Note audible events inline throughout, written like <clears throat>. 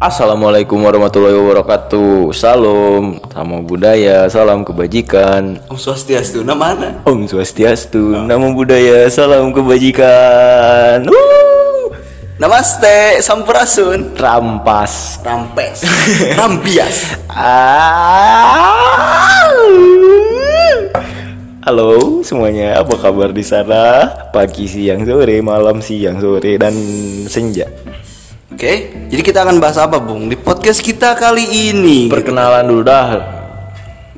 Assalamualaikum warahmatullahi wabarakatuh. Salam, sama budaya, salam kebajikan. Om Swastiastu, nama mana? Om Swastiastu, namo budaya, salam kebajikan. Namaste, Sampurasun. rampas. Rampes, <laughs> Rambias. Ah. Halo semuanya, apa kabar di sana? Pagi, siang, sore, malam, siang, sore, dan senja. Oke, jadi kita akan bahas apa, Bung? Di podcast kita kali ini. Perkenalan dulu dah.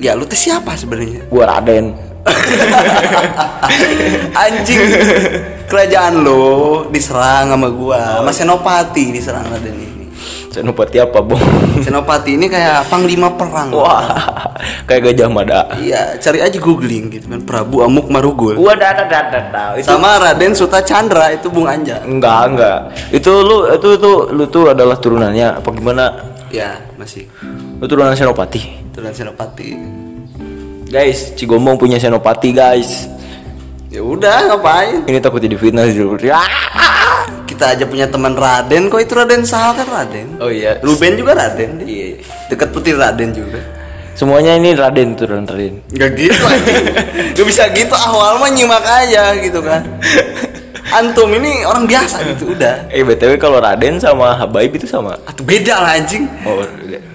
Ya, lu teh siapa sebenarnya? Gua Raden. <laughs> Anjing. Kerajaan lo diserang sama gua, sama Senopati diserang Raden ini. Senopati apa, Bang? Senopati ini kayak panglima perang. Wah, kayak gajah mada. Iya, cari aja googling gitu kan Prabu Amuk Marugul. Wah, dah, dah, dah, dah. Itu Sama Raden Suta Chandra itu Bung Anja. enggak, enggak. Itu lu itu itu lu tuh adalah turunannya apa gimana? Ya, masih. Lu turunan Senopati. Dan Senopati. Guys, Cigombong punya Senopati, guys. Ya udah, ngapain? Ini takut jadi fitnah dulu. Ya. Kita aja punya teman Raden, kok itu Raden Sal kan Raden. Oh iya. Ruben juga Raden. Iya. Dekat putih Raden juga. Semuanya ini Raden turunan Raden. Gak gitu anjing. Gak bisa gitu awal mah nyimak aja gitu kan. Antum ini orang biasa gitu udah. Eh, BTW kalau Raden sama Habaib itu sama. Atau beda lah anjing. Oh.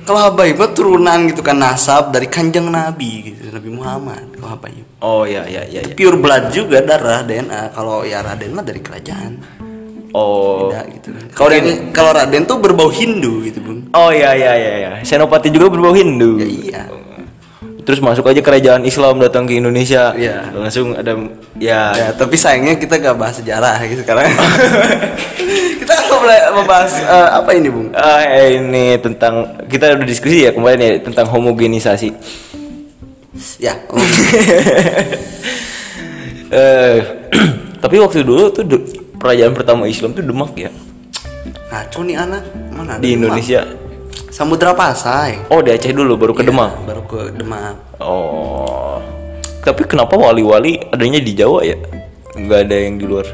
Kalau Habaib mah turunan gitu kan nasab dari kanjeng Nabi gitu, Nabi Muhammad. Kalau Habaib. Oh iya iya iya iya. Pure blood juga darah DNA. Kalau ya Raden mah dari kerajaan. Oh. Beda gitu kan. Kalau Raden- kalau Raden tuh berbau Hindu gitu, Bung. Oh iya iya iya iya. Senopati juga berbau Hindu. Ya iya. Terus masuk aja kerajaan Islam datang ke Indonesia. Iya. Langsung ada ya. Ya, tapi sayangnya kita gak bahas sejarah gitu sekarang. <laughs> kita nggak boleh membahas eh, apa ini, Bung? Ah, ini tentang kita udah diskusi ya kemarin ya tentang homogenisasi. Ya, <laughs> oh, Eh, <clears throat> tapi waktu dulu tuh kerajaan pertama Islam tuh Demak ya ngaco nih anak mana? ada di Demak? Indonesia. Samudra Pasai. Oh di Aceh dulu baru ke Iya, Demak. Baru ke Demak. Oh. Tapi kenapa wali-wali adanya di Jawa ya? Nggak ada yang di luar.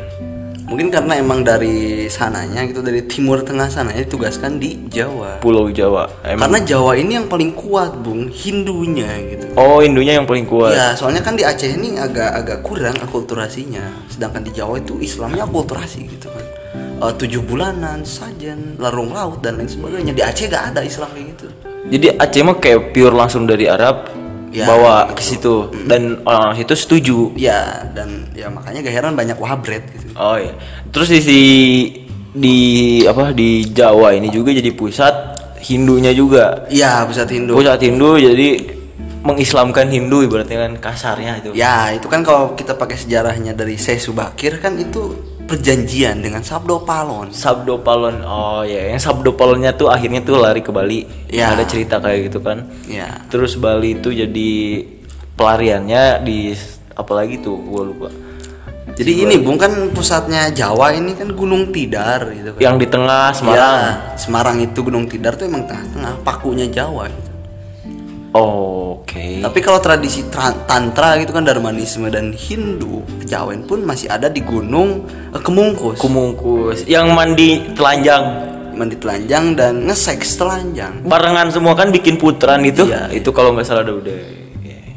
Mungkin karena emang dari sananya gitu dari timur tengah sana ditugaskan di Jawa. Pulau Jawa. Emang. Karena Jawa ini yang paling kuat, Bung, Hindunya gitu. Oh Hindunya yang paling kuat. Ya, soalnya kan di Aceh ini agak agak kurang akulturasinya. Sedangkan di Jawa itu Islamnya akulturasi gitu kan. Eh, tujuh bulanan, sajen, larung laut dan lain sebagainya. Di Aceh gak ada Islam kayak gitu. Jadi Aceh mah kayak pure langsung dari Arab Ya. bawa ke situ dan orang situ setuju. Ya, dan ya makanya gak heran banyak wahabret gitu. Oh iya. Terus di di, di apa di Jawa ini juga jadi pusat Hindunya juga. Iya, pusat Hindu. Pusat Hindu jadi mengislamkan Hindu ibaratnya kan kasarnya itu. Ya, itu kan kalau kita pakai sejarahnya dari Syekh Subakir kan itu perjanjian dengan Sabdo Palon. Sabdo Palon. Oh ya, yang Sabdo Palonnya tuh akhirnya tuh lari ke Bali. Ya. Ada cerita kayak gitu kan. Ya. Terus Bali itu jadi pelariannya di apalagi tuh gua lupa. Jadi ini Bung kan pusatnya Jawa ini kan Gunung Tidar gitu kan. Yang di tengah Semarang. Ya, Semarang itu Gunung Tidar tuh emang tengah-tengah pakunya Jawa gitu. Oke. Tapi kalau tradisi tra- tantra gitu kan Darmanisme dan Hindu, kejawen pun masih ada di Gunung eh, Kemungkus. Kumungkus yang mandi telanjang mandi telanjang dan ngeseks telanjang. barengan semua kan bikin putaran itu Iya. itu kalau nggak salah udah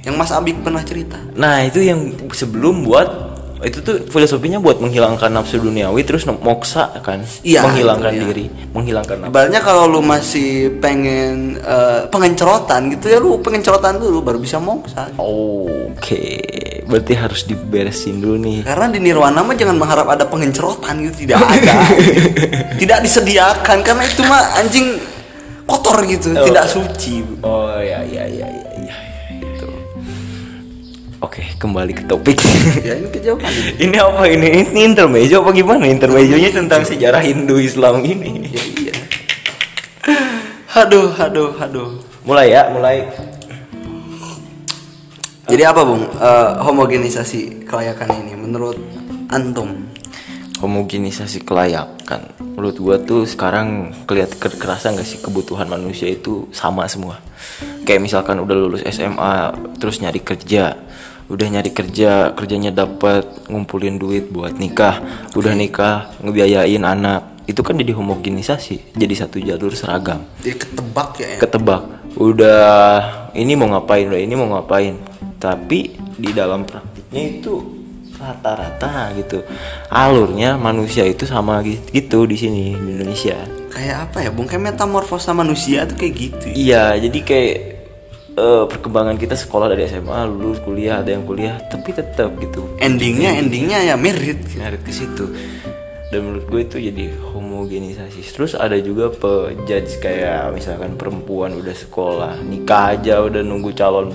Yang Mas Abik pernah cerita. nah itu yang sebelum buat itu tuh filosofinya buat menghilangkan nafsu duniawi terus moksa kan Iya, menghilangkan itu, iya. diri menghilangkan nafsu Ibaratnya kalau lu masih pengen eh, pengencerotan gitu ya lu pengencerotan dulu baru bisa moksa. oke berarti harus diberesin dulu nih Karena di Nirwana mah jangan mengharap ada pengencerotan gitu tidak <laughs> ada. tidak disediakan karena itu mah anjing kotor gitu, Oh. tidak suci. oh ya ya ya ya oke kembali ke topik ya ini kejauhan. <laughs> ini apa ini ini intermezzo apa gimana intermezzonya tentang sejarah Hindu Islam ini <laughs> Ya, iya. Aduh, aduh, aduh. mulai ya mulai Jadi apa, Bung? Eh, homogenisasi kelayakan ini menurut antum? homogenisasi kelayakan menurut gua tuh sekarang kelihatan kerasa nggak sih kebutuhan manusia itu sama semua kayak misalkan udah lulus SMA terus nyari kerja. Udah nyari kerja kerjanya dapat ngumpulin duit buat nikah. Udah nikah ngebiayain anak. Itu kan jadi homogenisasi jadi satu jalur seragam. Jadi ketebak ya. ya. ketebak. Udah ini mau ngapain udah ini mau ngapain. Tapi di dalam praktiknya itu rata-rata gitu alurnya manusia itu sama gi- gitu di sini di Indonesia Kayak apa ya, Bung? Kayak metamorfosa manusia tuh kayak gitu. ya. iya jadi kayak eh, perkembangan kita sekolah dari SMA lulus kuliah ada yang kuliah tapi tetap gitu Endingnya, endingnya ya merit. ngarit ke situ dan menurut gue itu jadi homogenisasi terus ada juga pejudge kayak misalkan perempuan udah sekolah nikah aja udah nunggu calon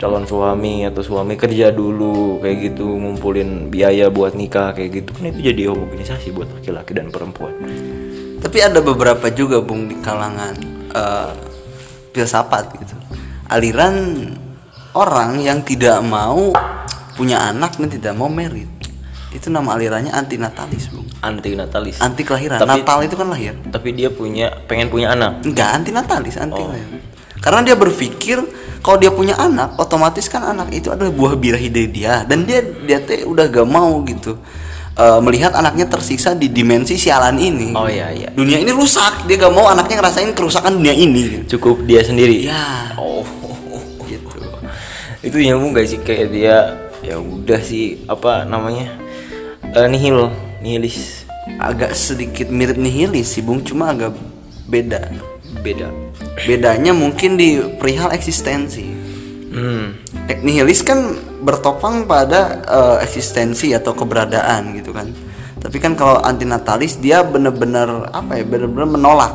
calon suami atau suami kerja dulu kayak gitu ngumpulin biaya buat nikah kayak gitu kan itu jadi homogenisasi buat laki-laki dan perempuan Tapi ada beberapa juga bung di kalangan eh, filsafat gitu. Aliran orang yang tidak mau punya anak dan tidak mau merit. Itu nama alirannya antinatalis bung. anti natalis Anti kelahiran. Tapi- Natal itu kan lahir. tapi dia punya pengen punya anak Enggak antinatalis, anti kelahiran. Karena dia berpikir kalau dia punya anak, otomatis kan anak itu adalah buah birahi dari dia dan dia dia teh udah gak mau gitu. eh, melihat anaknya tersiksa di dimensi sialan ini. Oh, iya, iya. Dunia ini rusak, dia gak mau anaknya ngerasain kerusakan dunia ini. cukup dia sendiri Ya, oh <laughs> gitu. itu nyambung gak sih kayak dia ya udah sih apa namanya Eh, nihil nihilis Agak sedikit mirip nihilis sih, Bung, cuma agak beda. beda Bedanya mungkin di perihal eksistensi. hmm Eh, nihilis kan bertopang pada eh, eksistensi atau keberadaan gitu kan. Tapi kan kalau antinatalis dia bener-bener apa ya, bener-bener menolak.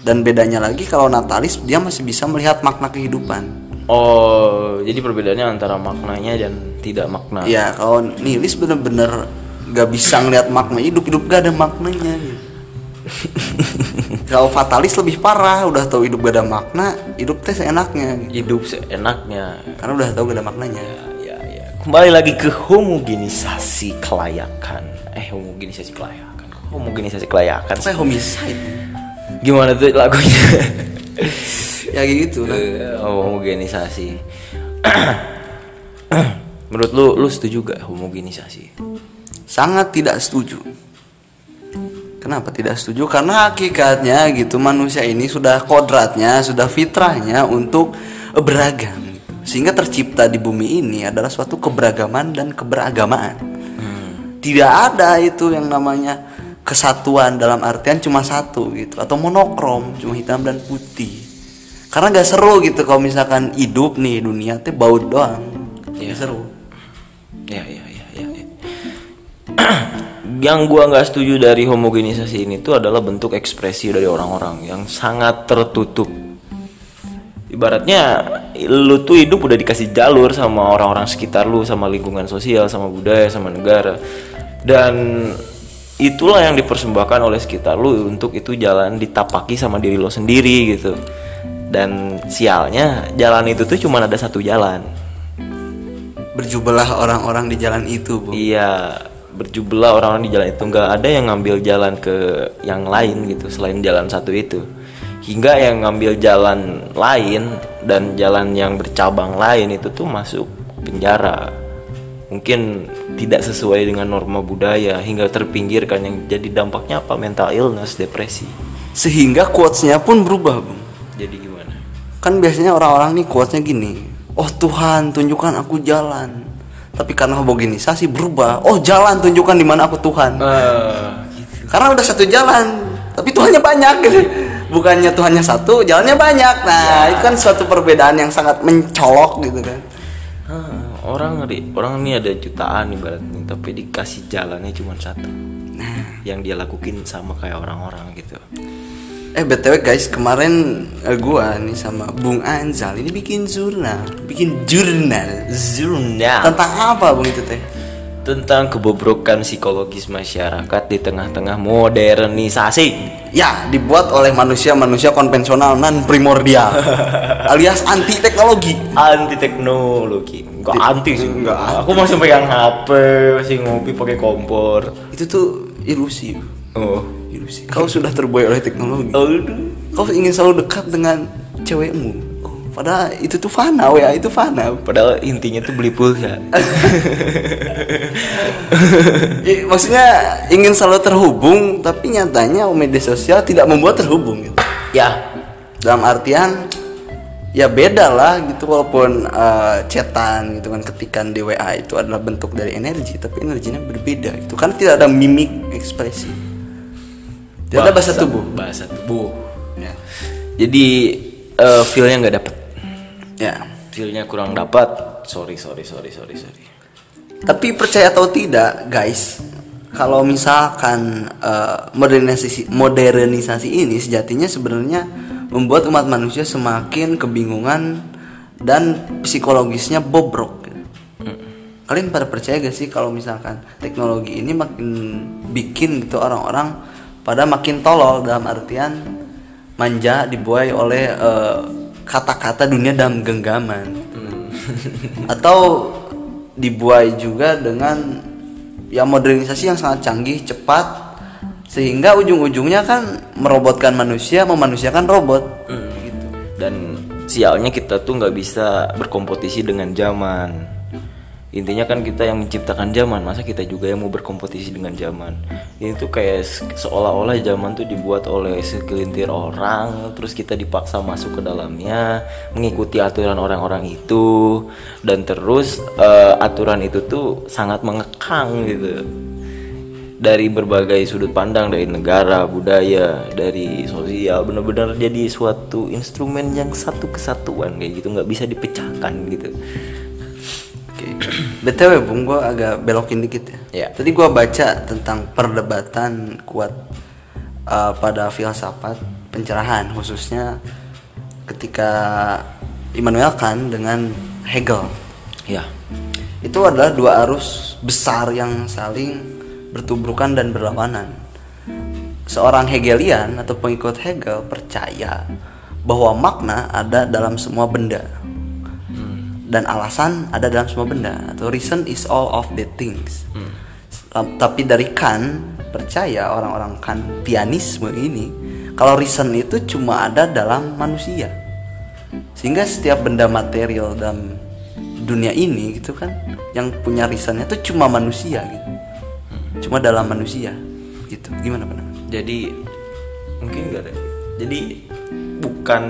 Dan bedanya lagi kalau natalis dia masih bisa melihat makna kehidupan. oh jadi perbedaannya antara maknanya dan tidak makna Ya kalau nihilis bener-bener gak bisa ngelihat makna hidup, hidup gak ada maknanya. gitu. <laughs> kalau fatalis lebih parah, udah tahu hidup gak ada makna, hidup teh seenaknya. gitu. hidup seenaknya Karena udah tahu gak ada maknanya. ya ya kembali lagi ke homogenisasi kelayakan eh homogenisasi kelayakan homogenisasi kelayakan Kayak homicide. gimana tuh lagunya <laughs> ya gitu lah. Eh, homogenisasi <clears throat> menurut lu lu setuju gak homogenisasi sangat tidak setuju. Kenapa tidak setuju? Karena hakikatnya gitu manusia ini sudah kodratnya, sudah fitrahnya untuk beragam. Sehingga tercipta di bumi ini adalah suatu keberagaman dan keberagamaan. Tidak ada itu yang namanya kesatuan dalam artian cuma satu gitu atau monokrom cuma hitam dan putih. Karena gak seru gitu kalau misalkan hidup nih dunia teh baut doang. Gak seru. ya ya ya ya, ya. Yang gua nggak setuju dari homogenisasi ini tuh adalah bentuk ekspresi dari orang-orang yang sangat tertutup. Ibaratnya lu tuh hidup udah dikasih jalur sama orang-orang sekitar lu sama lingkungan sosial sama budaya sama negara. Dan itulah yang dipersembahkan oleh sekitar lu untuk itu jalan ditapaki sama diri lo sendiri gitu. Dan sialnya jalan itu tuh cuma ada satu jalan. Berjubellah orang-orang di jalan itu, Bu. Iya, berjublah orang-orang di jalan itu nggak ada yang ngambil jalan ke yang lain gitu selain jalan satu itu. Hingga yang ngambil jalan lain dan jalan yang bercabang lain itu tuh masuk penjara. Mungkin tidak sesuai dengan norma budaya hingga terpinggirkan yang jadi dampaknya apa? Mental illness, depresi. Sehingga quotes-nya pun berubah, Bung. Jadi gimana? Kan biasanya orang-orang nih quotes-nya gini. Oh Tuhan, tunjukkan aku jalan. Tapi karena homogenisasi berubah. Oh jalan, tunjukkan di mana aku Tuhan. Karena udah satu jalan, tapi Tuhannya banyak gitu. <laughs> Bukannya Tuhannya satu, jalannya banyak. Nah, itu kan suatu perbedaan yang sangat mencolok gitu kan. Ah, orang ngeri, orang ini ada jutaan ibaratnya tapi dikasih jalannya cuma satu. Nah, yang dia lakuin sama kayak orang-orang gitu. Eh btw guys kemarin eh, gua nih sama Bung Anzal ini bikin jurnal, bikin jurnal Zurna tentang apa Bung itu teh? tentang kebobrokan psikologis masyarakat di tengah-tengah modernisasi. Ya dibuat oleh manusia-manusia konvensional non primordial <laughs> alias anti teknologi. Anti teknologi. Enggak anti sih. Enggak. Aku masih pegang HP, masih ngopi pakai kompor. Itu tuh ilusi, Oh. Ilusi. Kau sudah terbuai oleh teknologi. Aduh. Kau ingin selalu dekat dengan cewekmu. Oh, padahal itu tuh fana ya itu fana Padahal intinya tuh beli pulsa. <laughs> Maksudnya ingin selalu terhubung tapi nyatanya media sosial tidak membuat terhubung gitu ya, dalam artian ya beda lah gitu walaupun eh, chatan gitu kan ketikan di WA itu adalah bentuk dari energi tapi energinya berbeda itu kan tidak ada mimik ekspresi tidak ada bahasa tubuh Bahasa tubuh. ya Jadi eh, feel-nya nggak dapet. ya Feel-nya kurang dapat. Sorry, sorry, sorry, sorry, sorry. Tapi percaya atau tidak, guys, kalau misalkan eh, modernisasi modernisasi ini sejatinya sebenarnya membuat umat manusia semakin kebingungan dan psikologisnya bobrok. Kalian pada percaya gak sih kalau misalkan teknologi ini makin bikin gitu orang-orang pada makin tolol dalam artian manja dibuai oleh eh, kata-kata dunia dalam genggaman. Atau dibuai juga dengan ya modernisasi yang sangat canggih cepat sehingga ujung-ujungnya kan merobotkan manusia memanusiakan robot. Gitu. Dan sialnya kita tuh nggak bisa berkompetisi dengan zaman. Intinya kan kita yang menciptakan zaman, masa kita juga yang mau berkompetisi dengan zaman. Ini tuh kayak se- seolah-olah zaman tuh dibuat oleh segelintir orang, terus kita dipaksa masuk ke dalamnya, mengikuti aturan orang-orang itu, dan terus eh, aturan itu tuh sangat mengekang gitu dari berbagai sudut pandang dari negara, budaya, dari sosial benar-benar jadi suatu instrumen yang satu kesatuan kayak gitu nggak bisa dipecahkan gitu. Btw bung gue agak belokin dikit ya Ya. tadi gua baca tentang perdebatan kuat uh, pada filsafat pencerahan khususnya ketika Immanuel Kant dengan Hegel Ya, itu adalah dua arus besar yang saling bertubrukan dan berlawanan. Seorang Hegelian atau pengikut Hegel percaya bahwa makna ada dalam semua benda dan alasan ada dalam semua benda. Atau reason is all of the things. Lam- Tapi dari Kant percaya orang-orang Kantianisme ini kalau reason itu cuma ada dalam manusia. Sehingga setiap benda material dalam dunia ini gitu kan yang punya reasonnya itu cuma manusia gitu. Cuma dalam manusia gitu. Gimana pendapat jadi mungkin enggak deh. Jadi bukan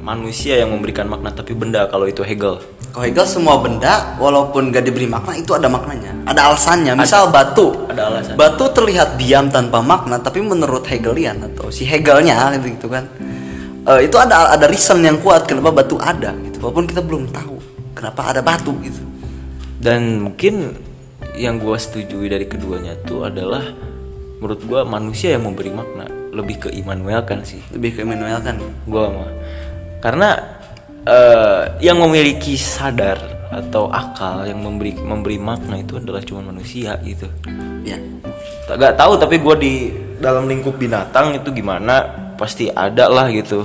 manusia yang memberikan makna tapi benda kalau itu Hegel. Kalau Hegel semua benda walaupun gak diberi makna itu ada maknanya. Ada alasannya. Misal batu. Ada alasan. batu terlihat diam tanpa makna tapi menurut Hegelian atau si Hegelnya gitu, gitu kan eh, itu ada ada reason yang kuat kenapa batu ada gitu. Walaupun kita belum tahu kenapa ada batu gitu. Dan mungkin yang gua setujui dari keduanya tuh adalah menurut gua manusia yang memberi makna lebih ke Immanuel kan sih. lebih ke Immanuel kan? Gua mah karena eh, yang memiliki sadar atau akal yang memberi memberi makna itu adalah cuma manusia gitu ya tak gak tahu tapi gua di dalam lingkup binatang itu gimana pasti ada lah gitu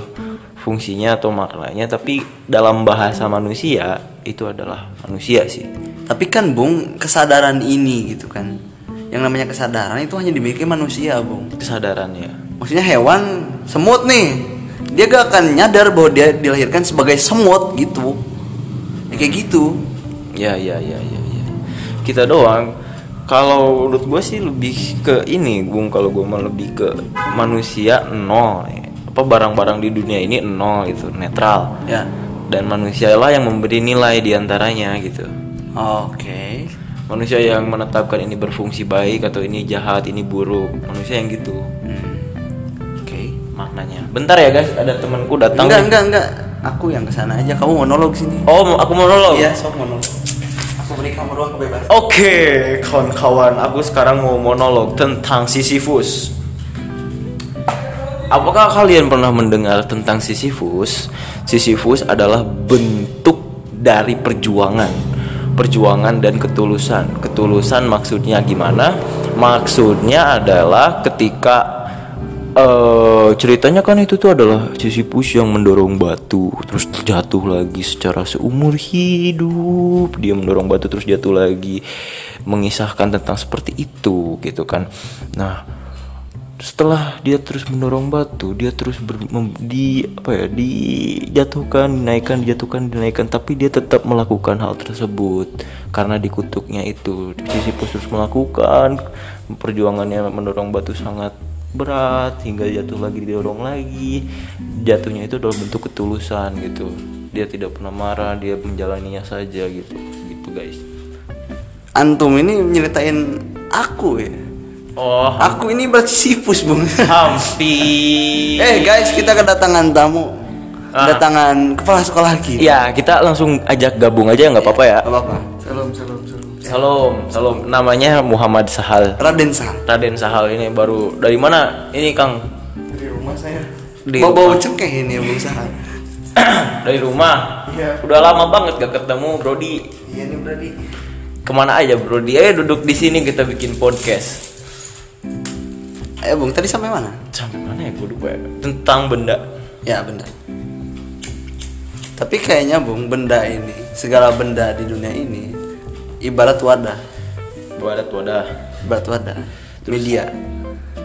fungsinya atau maknanya tapi dalam bahasa manusia itu adalah manusia sih Tapi kan Bung, kesadaran ini gitu kan. Yang namanya kesadaran itu hanya dimiliki manusia, Bung. kesadarannya Maksudnya hewan semut nih. Dia gak akan nyadar bahwa dia dilahirkan sebagai semut gitu. Ya, kayak gitu. ya ya ya ya ya kita doang kalau menurut gue sih lebih ke ini bung kalau gue mah lebih ke manusia nol ya. apa barang-barang di dunia ini nol gitu netral Ya. dan manusia lah yang memberi nilai di antaranya gitu Oke. manusia yang menetapkan ini berfungsi baik atau ini jahat ini buruk manusia yang gitu Hmm. Maknanya bentar ya guys ada temanku datang Enggak, nih. enggak, enggak. Aku yang ke sana aja. Kamu monolog sini. oh aku mau nolong Iya, sok monolog. Aku beri kamu ruang kebebasan. Oke, kawan-kawan, aku sekarang mau monolog tentang Sisyphus. Apakah kalian pernah mendengar tentang Sisyphus? Sisyphus adalah bentuk dari perjuangan. Perjuangan dan ketulusan. Ketulusan maksudnya gimana? Maksudnya adalah ketika eh ceritanya kan itu tuh adalah Sisyphus yang mendorong batu terus terjatuh lagi secara seumur hidup. Dia mendorong batu terus jatuh lagi mengisahkan tentang seperti itu gitu kan. Nah setelah dia terus mendorong batu dia terus ber, mem- di apa ya dijatuhkan dinaikkan dijatuhkan dinaikkan tapi dia tetap melakukan hal tersebut. Karena dikutuknya itu Sisyphus terus melakukan perjuangannya mendorong batu sangat berat hingga jatuh lagi didorong lagi jatuhnya itu dalam bentuk ketulusan gitu dia tidak pernah marah dia menjalaninya saja gitu gitu guys Antum ini nyeritain aku ya. oh Aku ini berarti sipus, Bung. hampir <laughs> eh, guys, kita kedatangan tamu. Ah. Kedatangan kepala sekolah kita. Ya, kita langsung ajak gabung aja nggak apa-apa ya. Gak apa-apa. Salam, salam, salam. Salam, salam. Namanya Muhammad Sahal. Raden Sal. Raden Sahal ini baru dari mana? Ini Kang. Dari rumah saya. Di Bau-bau cengkeh ini ya, Bung Sal. <clears throat> dari rumah. Iya. Udah lama banget gak ketemu, Brody. Iya nih berarti. Ke mana aja, Brody? Ayo duduk di sini kita bikin podcast. Ayo, Bung, tadi sampai mana? Sampai mana ya gue lupa ya? Tentang benda. Ya, benar. Tapi kayaknya, Bung, benda ini, segala benda di dunia ini ibarat wadah, Wadah wadah. ibarat wadah, media.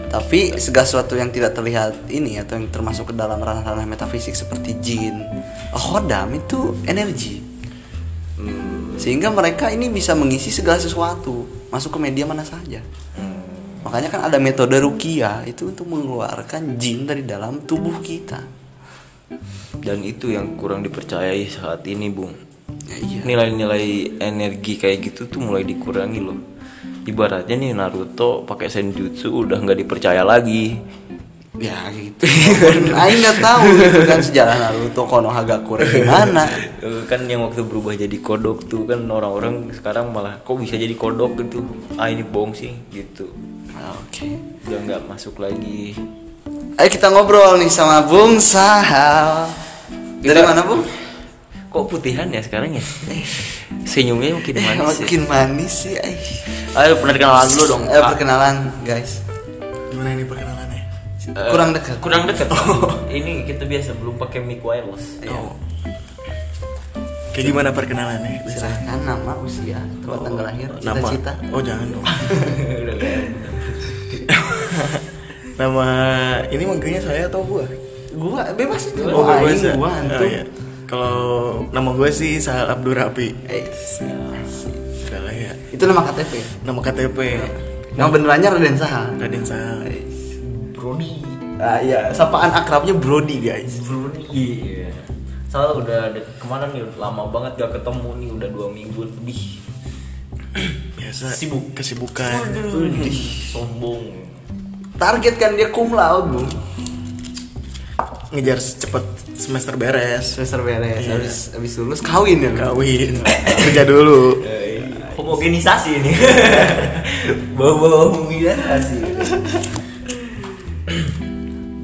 Tapi segala sesuatu yang tidak terlihat ini atau yang termasuk ke dalam ranah-ranah metafisik seperti jin, khodam itu energi. Sehingga mereka ini bisa mengisi segala sesuatu, masuk ke media mana saja. Makanya kan ada metode rukia itu untuk mengeluarkan jin dari dalam tubuh kita. Dan itu yang kurang dipercayai saat ini, Bung. Ya, iya. Nilai-nilai energi kayak gitu tuh mulai dikurangi loh. Ibaratnya nih Naruto pakai senjutsu udah nggak dipercaya lagi. Ya gitu. <laughs> Aing nggak tahu gitu kan sejarah Naruto Konohagakure gimana. Eh, kan yang waktu berubah jadi kodok tuh kan orang-orang sekarang malah kok bisa jadi kodok gitu ah ini bohong sih gitu Oke. udah nggak masuk lagi Ayo kita ngobrol nih sama Bung Sahal. Dari Kita- mana Bung? Kok putihan ya sekarang ya senyumnya makin Eh, manis ya. makin manis sih. eh. ayo perkenalan dulu dong Ayo Ah, perkenalan guys. Gimana ini perkenalannya? eh, kurang dekat. kurang dekat ini kita biasa belum pakai mic wireless Ayo. Kayak gimana perkenalannya? Silahkan nama, usia, tempat tanggal lahir, Nama. cita-cita. Oh jangan dong. <laughs> Nama ini manggilnya saya atau gua? Gua bebas itu. Oh, Gua bebas ya? gua Oh, antum. iya. Kalau nama gue sih Sahal Abdul Rapi. Eh, Udah lah ya. itu nama KTP. Nama KTP Nama benerannya Raden Sahal. Raden Sahal. Brody Ah iya, sapaan akrabnya Brody guys. Brody iya Soalnya udah ke mana nih lama banget gak ketemu nih udah dua minggu lebih <clears throat> Biasa Sibuk. kesibukan. Widih, sombong Target kan dia cum laude, Bung. Ngejar cepet semester beres. Semester beres, Iya. habis habis lulus kawin ya. Kawin. Kerja dulu. homogenisasi ini <laughs> bawa-bawa homogenisasi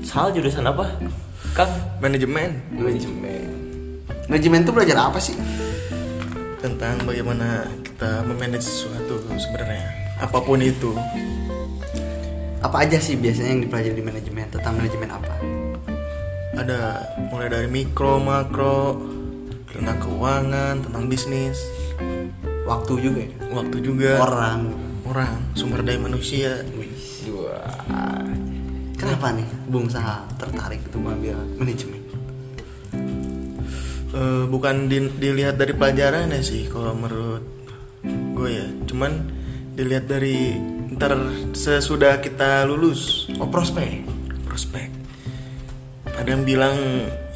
Sal jurusan apa? Kang Manajemen Manajemen. Manajemen itu belajar apa sih? tentang bagaimana kita memanage sesuatu sebenarnya. Apa pun itu. Apa aja sih biasanya yang dipelajari di manajemen? Tentang manajemen apa? Ada mulai dari mikro, makro, tentang keuangan, tentang bisnis, Waktu juga ya. waktu juga, Orang. orang, sumber daya manusia. Kenapa nih Bung Sahal tertarik untuk mengambil manajemen? Eh, bukan di- dilihat dari pelajarannya sih kalau menurut gue ya cuman dilihat dari ntar sesudah kita lulus Oh prospek. prospek ada yang bilang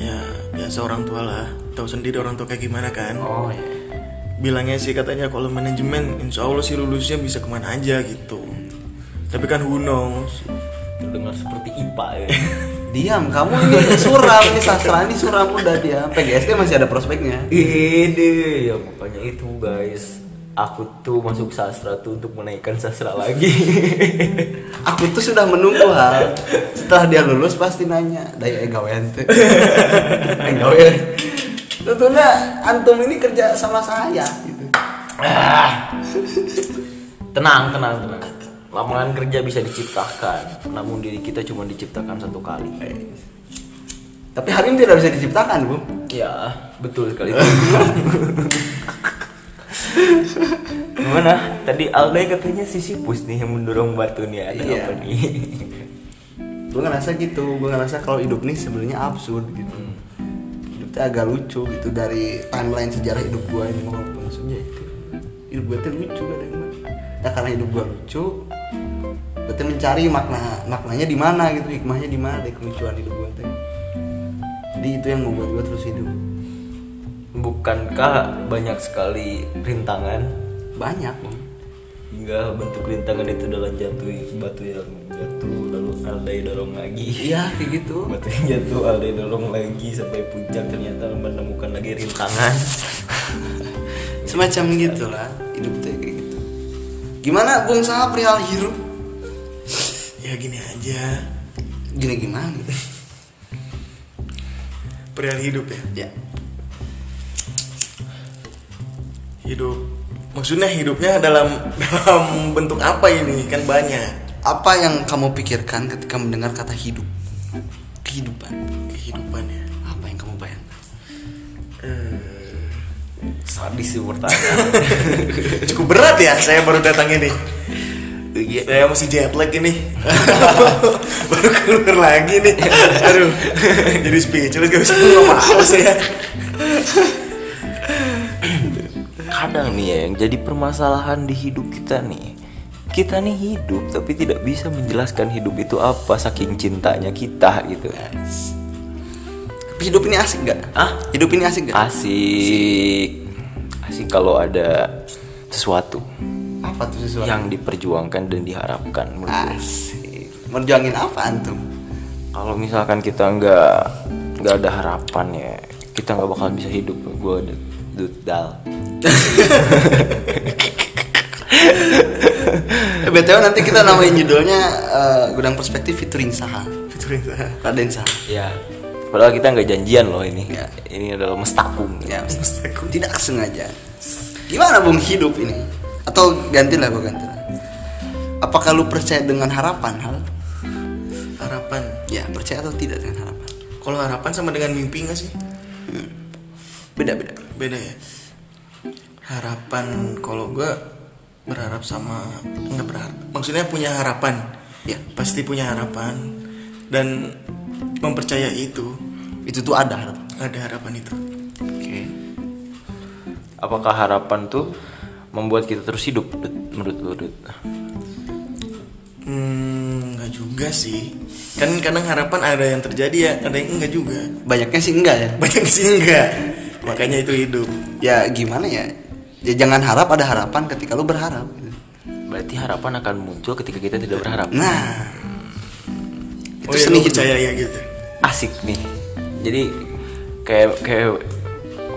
ya biasa orang tua lah. Tahu sendiri orang tua kayak gimana kan? Oh ya. bilangnya sih katanya kalau manajemen insya Allah sih lulusnya bisa ke mana aja gitu. Tapi kan who knows? Terdengar seperti IPA ya. <laughs> Diam, kamu ini suram. Ini sastra ini suram udah dia. PGSD masih ada prospeknya. Ide ya makanya itu guys Aku tuh masuk sastra tuh untuk menaikkan sastra lagi <laughs> Aku tuh sudah menunggu hal setelah dia lulus pasti nanya daya egawean teh. <laughs> Egawean. Tentunya antum ini kerja sama saya gitu. Ah. Tenang, tenang, tenang. Lapangan kerja bisa diciptakan, namun diri kita cuma diciptakan satu kali. Tapi Harim tidak bisa diciptakan, Bu. Ya, betul sekali. <laughs> Gimana? Tadi Alday katanya Sisyphus nih yang mendorong batu nih. Ada Iya. apa nih? gue ngerasa gitu gue ngerasa kalau hidup ini sebenarnya absurd gitu hidup tuh agak lucu gitu dari timeline sejarah hidup gue ini walaupun subjektif hidup gue tuh lucu kadang ya karena hidup gue lucu berarti mencari makna maknanya di mana gitu hikmahnya di mana dari kelucuan hidup gue tuh jadi itu yang membuat gue terus hidup Bukankah banyak sekali rintangan? Banyak hingga bentuk rintangan itu adalah jatuh batu yang jatuh lalu aldai dorong lagi. Iya kayak gitu. <laughs> Batu yang jatuh aldai dorong lagi sampai puncak ternyata menemukan lagi rintangan. <laughs> Semacam gitulah hidup tuh kayak gitu. Gimana bung Sahab perihal hidup <laughs> ya gini aja. Gini gimana? Perihal hidup ya? Ya hidup. Maksudnya hidupnya dalam <laughs> dalam bentuk apa ini? Kan banyak. Apa yang kamu pikirkan ketika mendengar kata hidup? Kehidupan. Kehidupannya apa yang kamu bayangkan? Sadis sih pertanyaan. <laughs> Cukup berat ya saya baru datang ini. Iya. saya masih jet lag ini. <laughs> Baru keluar lagi nih. Aduh. Jadi speechless gak bisa ngomong apa saya kadang nih ya yang jadi permasalahan di hidup kita nih kita nih hidup tapi tidak bisa menjelaskan hidup itu apa saking cintanya kita gitu. Tapi hidup ini asik gak? Ah? hidup ini asik gak? asik. Asik kalau ada sesuatu apa tuh sesuatu? yang diperjuangkan dan diharapkan menurut asik. Merjuangin apa antum kalau misalkan kita nggak nggak ada harapan ya kita nggak bakal bisa hidup. Gue dudal <laughs> btw nanti kita namain judulnya eh, gudang perspektif featuring Saha. Fiturin saya Raden Saha. Ya padahal kita nggak janjian loh ini. Ya. ini adalah mestakung. Ya tidak sengaja. Gimana bung hidup ini? Atau gantilah gua gantilah. Apakah lu percaya dengan harapan hal? Harapan? Ya percaya atau tidak dengan harapan? Kalau harapan sama dengan mimpi gak sih beda beda. Beda ya? Harapan kalau gue berharap sama nggak berharap maksudnya punya harapan. Ya. Pasti punya harapan dan mempercayai itu. Itu tuh ada harapan. Ada harapan itu. Oke. Apakah harapan tuh membuat kita terus hidup menurut lu hmm nggak juga sih. Kan kadang harapan ada yang terjadi ya ada yang enggak juga. Banyaknya sih enggak ya? Banyak sih enggak makanya itu hidup. Ya gimana ya? Ya jangan harap ada harapan ketika lu berharap. Berarti harapan akan muncul ketika kita tidak berharap. Nah. Itu oh ya seni percaya ya gitu. Asik nih. Jadi kayak kayak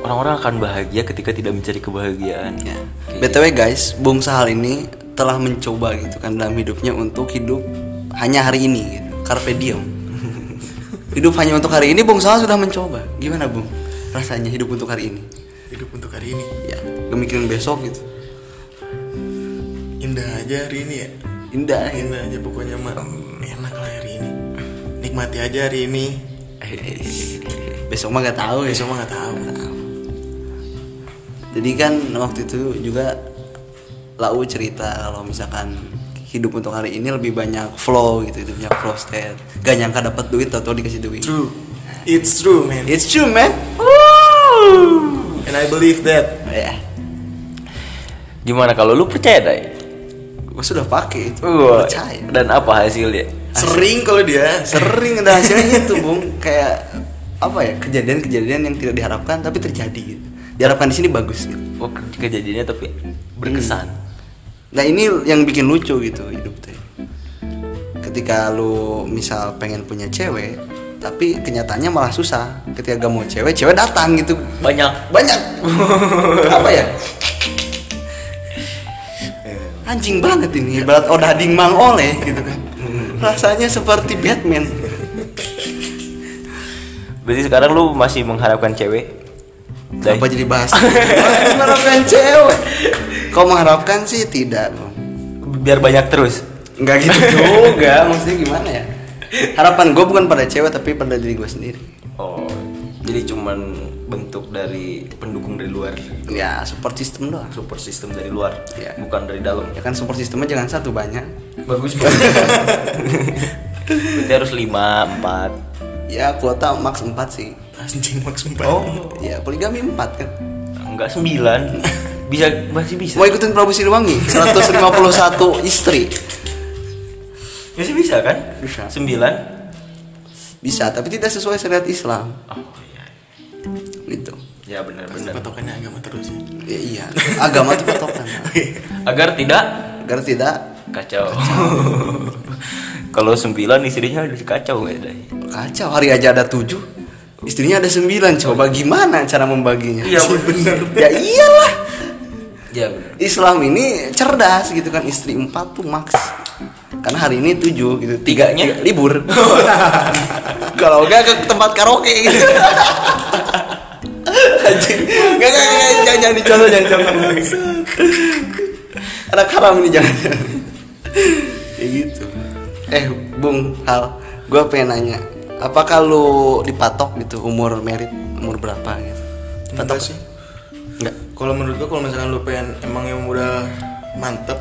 orang-orang akan bahagia ketika tidak mencari kebahagiaan. Ya. Kayak BTW guys, Bung Sahal ini telah mencoba gitu kan dalam hidupnya untuk hidup hanya hari ini gitu. Carpe diem. <laughs> hidup hanya untuk hari ini Bung Sahal sudah mencoba. Gimana Bung? Rasanya hidup untuk hari ini? hidup untuk hari ini? Ya, gak mikirin besok gitu. indah aja hari ini ya? Indah. indah aja pokoknya mah enak lah hari ini. Nikmati aja hari ini. Besok mah gak tahu ya. besok mah nggak tahu. Jadi kan waktu itu juga Lau cerita kalau misalkan hidup untuk hari ini lebih banyak flow gitu hidupnya flow state gak nyangka dapat duit atau dikasih duit. True. It's true man. It's true man and I believe that. Ya gimana kalau lu percaya dai? Gue sudah pakai itu. Wah, percaya. dan apa hasilnya? Sering kalau dia. Sering ada hasilnya itu bung. <laughs> Kayak apa ya kejadian-kejadian yang tidak diharapkan tapi terjadi gitu. Diharapkan di sini bagus gitu. Oh, ke- kejadiannya tapi berkesan. Nah ini yang bikin lucu gitu hidup tuh ketika lu misal pengen punya cewek tapi kenyataannya malah susah. Ketika gak mau cewek cewek datang gitu. Banyak. Banyak. <laughs> Apa ya? Anjing banget ini. Berat odading mang oleh gitu kan. Rasanya seperti Batman. Berarti sekarang lu masih mengharapkan cewek? Dai? apa jadi bahas? <laughs> Mengharapkan cewek. Kau mengharapkan sih tidak biar banyak terus? Nggak gitu juga. <laughs> Maksudnya gimana ya harapan gue bukan pada cewek tapi pada diri gue sendiri. Oh jadi cuman bentuk dari pendukung dari luar. Ya support system doang. Support system dari luar Iya. bukan dari dalam. Ya kan support sistemnya jangan satu banyak. Bagus. Banget <laughs> berarti harus lima empat. Ya kuota max 4 sih. Anjing maks empat. oh. Ya poligami 4 kan. enggak sembilan. Bisa masih bisa. Mau ikutin Prabu Siliwangi? 151 istri. Masih bisa kan Bisa. sembilan Bisa, tapi tidak sesuai syariat Islam. oh iya Gitu. ya benar-benar Patokannya agama terus ya. Ya, iya, agama itu patokan. <laughs> agar tidak Agar tidak kacau <laughs> kalau sembilan istrinya udah kacau nggak ada kacau. Hari aja ada tujuh, istrinya ada sembilan. Coba gimana cara membaginya? Iya, bener. <laughs> ya iyalah. ya benar Islam ini cerdas gitu kan istri empat tuh max karena hari ini tujuh gitu. Tiganya? tiga- libur. <laughs> Kalau enggak ke tempat karaoke gitu. Anjing. Enggak, enggak, jangan, jangan dicontoh, jangan dicontoh. Anak haram ini jangan. Kayak gitu. Eh, Bung, Hal Gue pengen nanya Apakah lu dipatok gitu umur merit Umur berapa gitu? Enggak sih. Enggak? Kalau menurut gua kalau misalkan lu pengen emang yang udah mantep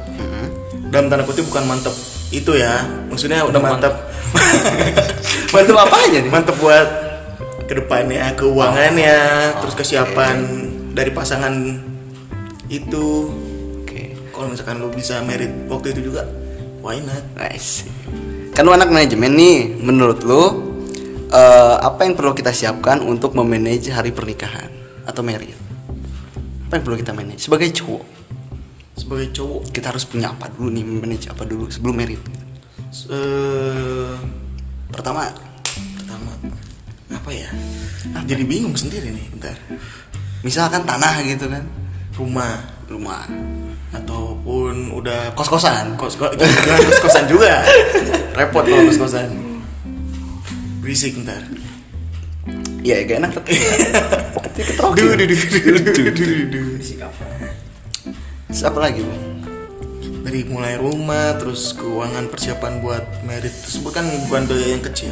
dalam tanda kutip bukan mantep itu ya maksudnya udah mantep Bantu <laughs> apa aja nih? mantep buat ke depannya keuangannya terus kesiapan dari pasangan itu Oke kalau misalkan lu bisa merit waktu itu juga why not Nice. Kan lu anak manajemen nih, menurut lu eh, apa yang perlu kita siapkan untuk memanage hari pernikahan atau merit? Apa yang perlu kita manage sebagai cowok? Sebagai cowok Kita harus punya apa dulu nih, manage apa dulu sebelum merit? eh, Pertama, pertama apa ya jadi bingung sendiri nih bentar misalkan tanah gitu kan, rumah rumah, ataupun udah kos-kosan. kos kos jangan kos kosan juga repot kalau kos kosan berisik ntar Iya, gak enak tapi. <laughs> Tapi ketrok. duh duh duh duh duh duh duh. Terus apa lagi, Bu? dari mulai rumah terus keuangan persiapan buat merit tersebut kan bukan biaya yang kecil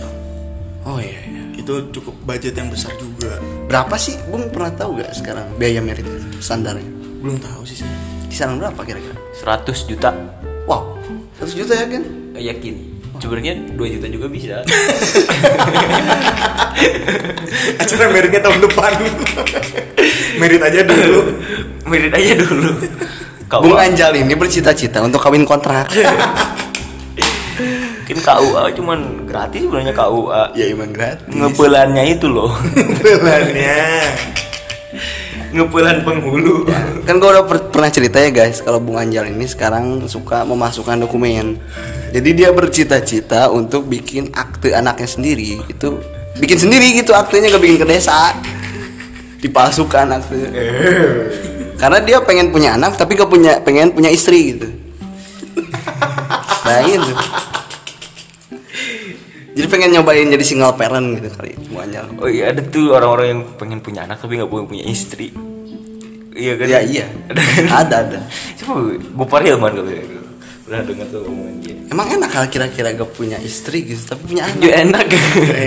Oh iya, iya. itu cukup budget yang besar juga Berapa sih, Bung pernah tahu gak sekarang biaya merit itu standarnya? belum tahu sih saya Kisaran berapa kira-kira? 100 juta Wow, 100 juta ya kan? yakin sebenarnya 2 juta juga bisa <laughs> acara meritnya tahun depan merit aja dulu merit aja dulu kau Bung Anjal ini bercita-cita untuk kawin kontrak. <laughs> mungkin KUA cuman gratis sebenarnya KUA ya emang gratis. ngepelannya itu loh bulannya <laughs> ngepelan penghulu Kan gue udah per- pernah cerita ya guys, kalau Bung Anjal ini sekarang suka memasukkan dokumen. Jadi dia bercita-cita untuk bikin akte anaknya sendiri. Itu bikin sendiri gitu aktenya gak bikin ke desa. Dipalsukan akte. Karena dia pengen punya anak tapi gak punya pengen punya istri gitu. Bayangin tuh. Jadi pengen nyobain jadi single parent gitu kali Anjal. oh iya ada tuh orang-orang yang pengen punya anak tapi nggak punya punya istri iya kan Ya iya. ada kan Ada ada. coba Gopar Hilman kali ya pernah dengar tuh omongan dia Emang enak kalau kira-kira gak punya istri gitu, tapi punya anak. ya enak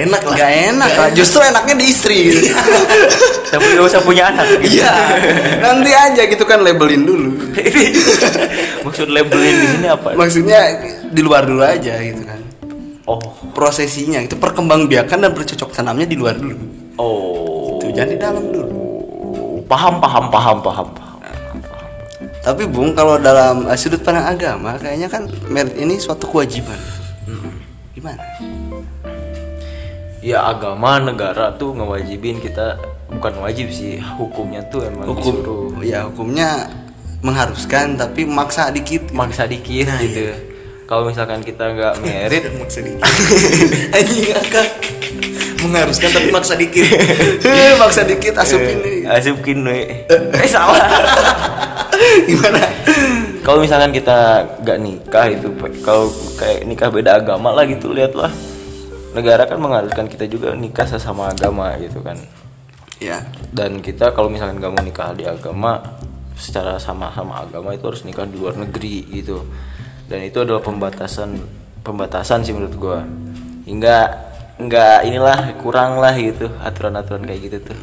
enak lah Gak enak lah, justru enaknya di istri gitu. tapi nggak usah punya anak Iya, nanti aja gitu kan labelin dulu. <laughs> maksud labelin di sini apa Maksudnya di luar dulu aja gitu kan. oh Prosesinya itu perkembangbiakan dan bercocok tanamnya di luar dulu. oh Tuh jangan di dalam dulu. paham paham paham paham paham Tapi Bung, kalau dalam eh, sudut pandang agama, kayaknya kan merit ini suatu kewajiban. Gimana? ya agama negara tuh ngewajibin kita bukan wajib sih hukumnya tuh emang Hukum, disuruh ya hukumnya mengharuskan, tapi maksa dikit. maksa dikit Nah, gitu kalau misalkan kita nggak merit <laughs> maksa dikit Anjing akak. mengharuskan tapi maksa dikit Eh, <laughs> maksa dikit asupin nih. asupin we eh salah <laughs> <laughs> Gimana? kalau misalkan kita nggak nikah itu kalau kayak nikah beda agama lah gitu lihatlah. Negara kan mengharuskan kita juga nikah sesama agama gitu kan. Ya, dan kita kalau misalkan nggak mau nikah di agama secara sama-sama agama itu harus nikah di luar negeri gitu. Dan itu adalah pembatasan pembatasan sih menurut gua. Hingga nggak inilah kurang lah gitu aturan-aturan kayak gitu tuh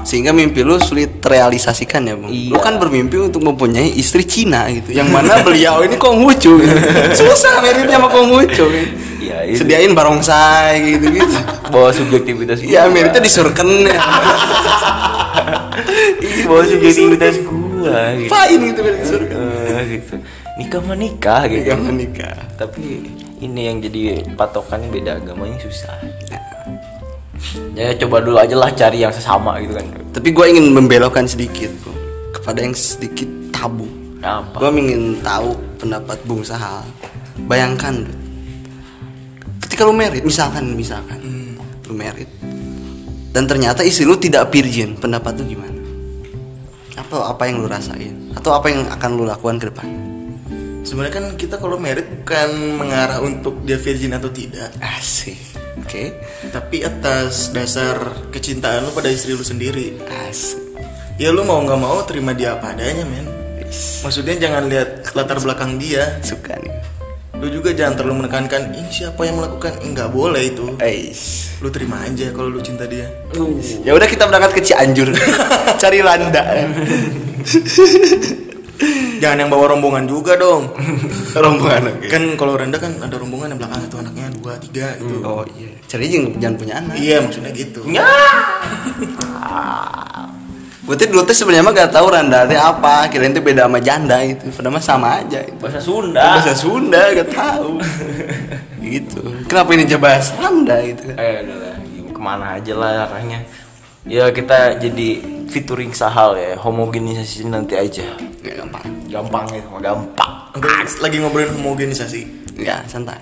sehingga mimpi lu sulit terrealisasikan ya bung lu Iya. kan bermimpi untuk mempunyai istri Cina gitu yang mana <laughs> beliau ini Konghucu gitu. susah meritnya sama Konghucu kan. Iya, itu. sediain barongsai gitu gitu bawa subjektivitas ya gua. meritnya disurken ya bawa subjektivitas gua gitu. Apain gitu merit disurken Eh, gitu. Nikah mah nikah gitu. Nikah mah nikah. Tapi ini yang jadi patokan beda agamanya susah. Ya coba dulu aja lah cari yang sesama gitu kan. tapi gue ingin membelokkan sedikit bro kepada yang sedikit tabu. Apa? gue ingin tahu pendapat Bung Sahal bayangkan bro. ketika lu merit misalkan misalkan. Lu merit dan ternyata istri lu tidak virgin pendapat lu gimana? Apa apa yang lu rasain? Atau apa yang akan lu lakukan ke depan Sebenarnya kan kita kalau merit bukan mengarah untuk dia virgin atau tidak, asik oke tapi atas dasar kecintaan lu pada istri lu sendiri. asik Ya lu mau nggak mau terima dia apa adanya, men. Maksudnya jangan lihat latar belakang dia. suka nih Lu juga jangan terlalu menekankan ini siapa yang melakukan. Enggak boleh itu. Ais. Lu terima aja kalau lu cinta dia. Ya udah kita berangkat ke Cianjur. <laughs> Cari landa. <laughs> Jangan yang bawa rombongan juga dong. <laughs> Rombongan oke. kan kalau renda kan ada rombongan yang belakang itu anaknya dua tiga gitu. Oh iya. Cari aja jangan punya anak. Iya maksudnya gitu. <laughs> Ya. Tuh dulu tuh sebenarnya mah gak tahu randa teh apa. Kirain tuh beda sama janda itu. Padahal mah sama aja itu. Bahasa Sunda. Bahasa Sunda gak tahu. <laughs> gitu. Kenapa ini coba gitu kan? Eh udah lah, ke mana aja lah arahnya. Ya kita jadi featuring sahal ya, homogenisasi nanti aja. Gak gampang. Gampang ya, gampang. Lagi ngobrolin homogenisasi. Ya santai.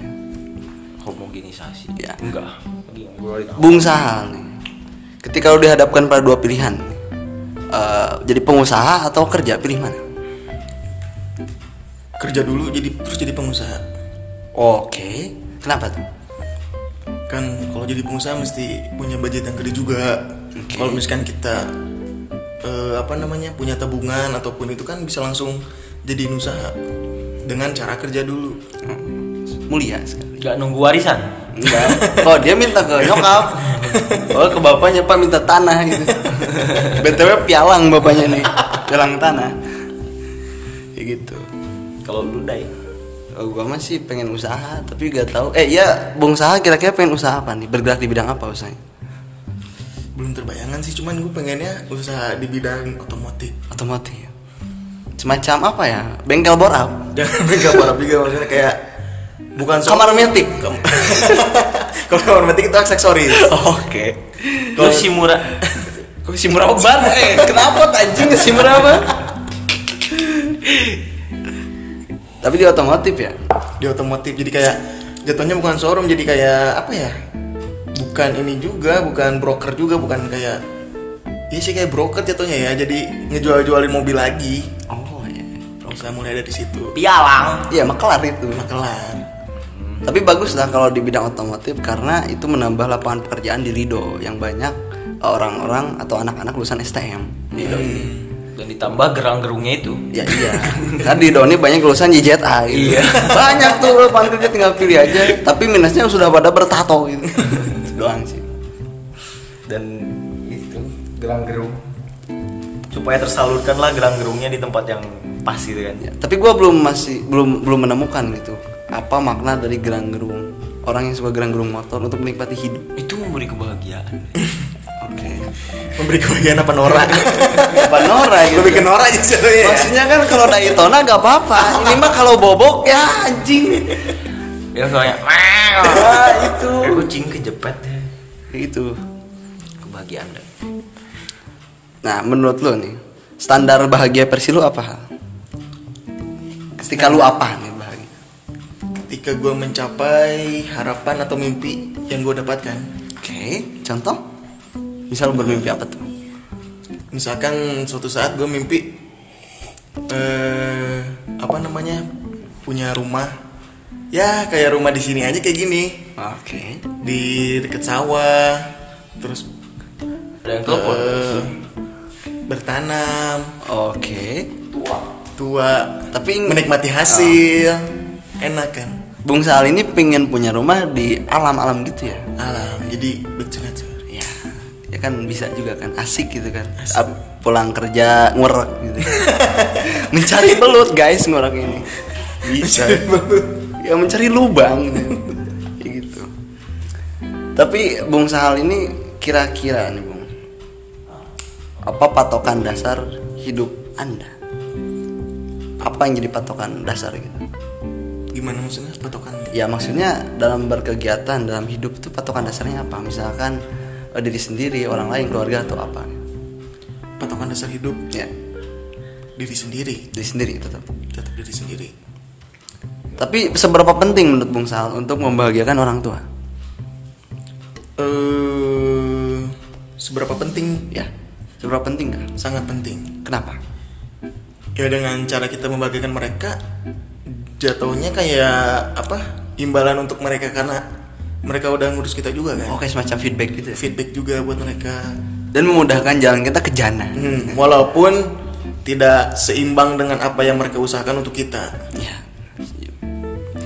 Homogenisasi. Ya. Enggak. Lagi ngobrolin apa? Bung Sahal nih. Ketika lu dihadapkan pada dua pilihan. eh, jadi pengusaha atau kerja pilih mana? Kerja dulu jadi terus jadi pengusaha. Oke. Kenapa tuh? Kan kalau jadi pengusaha mesti punya budget yang gede juga. Oke. Kalau misalkan kita eh, apa namanya punya tabungan ataupun itu kan bisa langsung jadi usaha dengan cara kerja dulu. Mulia sekali. Enggak nunggu warisan. Enggak. Oh dia minta ke nyokap. Oh ke bapaknya pak minta tanah gitu. btw pialang bapaknya nih, pialang tanah. Kayak gitu. Kalau lu dai. Oh, gua masih pengen usaha tapi gak tahu. Eh iya, Bung Saha kira-kira pengen usaha apa nih? Bergerak di bidang apa usahanya? Belum terbayangan sih, cuman gue pengennya usaha di bidang otomotif. Otomotif. Semacam apa ya? Bengkel bor up. Jangan <laughs> bengkel barang juga maksudnya kayak bukan so- Kamar metik. Kam- <laughs> Kalau kamar metik itu aksesoris. Oke. Lu si murah. Kok <laughs> si murah obat? Eh, kenapa anjing si murah apa? Tapi di otomotif ya? di otomotif jadi kayak jatuhnya bukan showroom jadi kayak apa ya bukan ini juga bukan broker juga bukan kayak Iya sih kayak broker jatuhnya ya jadi ngejual-jualin mobil lagi Oh iya. bisa mulai dari situ Pialang. Iya, makelar itu. makelar Tapi bagus lah kalau di bidang otomotif karena itu menambah lapangan pekerjaan di Lido yang banyak orang-orang atau anak-anak lulusan STM. Lido ini. Dan ditambah gerang-gerungnya itu. Ya iya. Kan di Lido ini banyak lulusan JZA gitu. Iya. Banyak tuh lapangan kerja tinggal pilih aja. Tapi minusnya sudah pada bertato gitu. <laughs> Itu. Dan itu gerang-gerung. Supaya tersalurkanlah gerang-gerungnya di tempat yang pas gitu kan. Ya, tapi gua belum masih belum belum menemukan gitu apa makna dari gerang gerung orang yang suka gerang gerung motor untuk menikmati hidup. Itu memberi kebahagiaan. <laughs> Oke. memberi kebahagiaan apa Nora <laughs> Apa Nora gitu. lebih ke Nora aja ya Maksudnya kan kalau Daytona gak apa-apa. Ini mah kalau bobok ya anjing. ya soalnya Ah, itu. Kucing kejepit ya. Itu. Kebahagiaan dan Nah, menurut lo nih, standar bahagia versi lu apa? Ketika lu apa nih bahagia? ketika gue mencapai harapan atau mimpi yang gue dapatkan Oke, contoh? Misal lu bermimpi apa tuh? misalkan suatu saat gue mimpi eh apa namanya punya rumah ya kayak rumah di sini aja kayak gini Oke. di deket sawah terus ada yang telepon. eh, bertanam. Oke. tua. Tapi menikmati hasil. Enak kan? Bung Sal ini pengen punya rumah di alam-alam gitu ya? alam jadi betul Ya, ya kan bisa juga kan asik gitu kan. Ap- pulang kerja ngorek gitu. <laughs> Mencari belut guys ngorek ini. Bisa. Ya mencari lubang. Gitu. Gitu. Tapi Bung Sahal ini kira-kira nih Bung apa patokan dasar hidup anda? Apa yang jadi patokan dasar gitu? Gimana maksudnya patokan? Ya maksudnya dalam berkegiatan dalam hidup itu patokan dasarnya apa? Misalkan eh, diri sendiri orang lain keluarga atau apa? Patokan dasar hidup? Ya. Diri sendiri? Diri sendiri tetap. Tetap diri sendiri. Tapi seberapa penting menurut Bung Sal untuk membahagiakan orang tua? Eh seberapa penting? Ya seberapa penting kan sangat penting. Kenapa? Ya dengan cara kita membagikan mereka jatuhnya kayak apa imbalan untuk mereka karena mereka udah ngurus kita juga kan? Oke semacam feedback gitu ya? Feedback juga buat mereka. Dan memudahkan jalan kita ke jana. Hmm, walaupun tidak seimbang dengan apa yang mereka usahakan untuk kita. Ya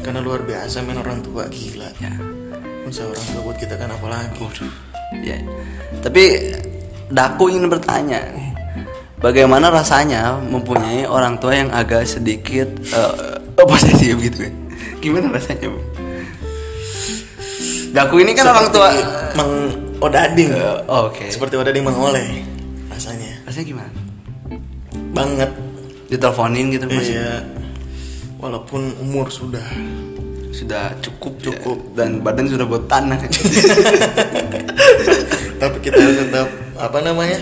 karena luar biasa men orang tua gila. Ya usaha orang tua buat kita kan apalagi? Ya tapi Daku ingin bertanya bagaimana rasanya mempunyai orang tua yang agak sedikit eh, posesif gitu ya? Gimana rasanya bu? Daku ini kan orang tua Seperti Mang Odading. Eh, oke. Seperti Odading Mang Oleh rasanya. Rasanya gimana? Banget. Diteleponin gitu masih Iya. Walaupun umur sudah sudah cukup ya. Cukup. dan badan sudah buat tanah. <laughs> Tapi kita harus tetap apa namanya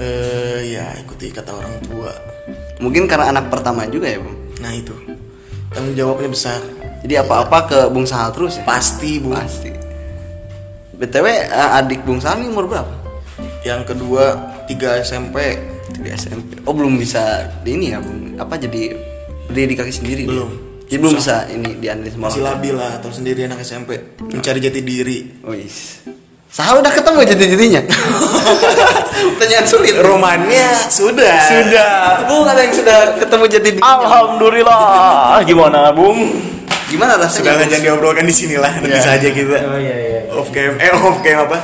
eh ya ikuti kata orang tua. Mungkin karena anak pertama juga ya bu? Nah itu. Tanggung jawabnya besar. Jadi apa-apa ke Bung Sahal terus ya? Pasti bu. Pasti. Btw eh, adik Bung Sahal ini umur berapa? Yang kedua tiga SMP di SMP oh belum bisa ini ya Bung apa jadi berdiri di kaki sendiri? Dia? Jadi belum bisa ini dianalisa sama masih labil lah atau sendiri anak SMP mencari jati diri. Oh is. Sahal udah ketemu jadi jadinya <laughs> pertanyaan sulit. Romannya sudah. Sudah. Bung ada yang sudah ketemu jadi Alhamdulillah. Gimana, Bung? gimana rasanya sudah lah jangan diobrolkan di sini lah. Nanti Iya. saja kita. Oh iya iya. off cam eh off cam apa?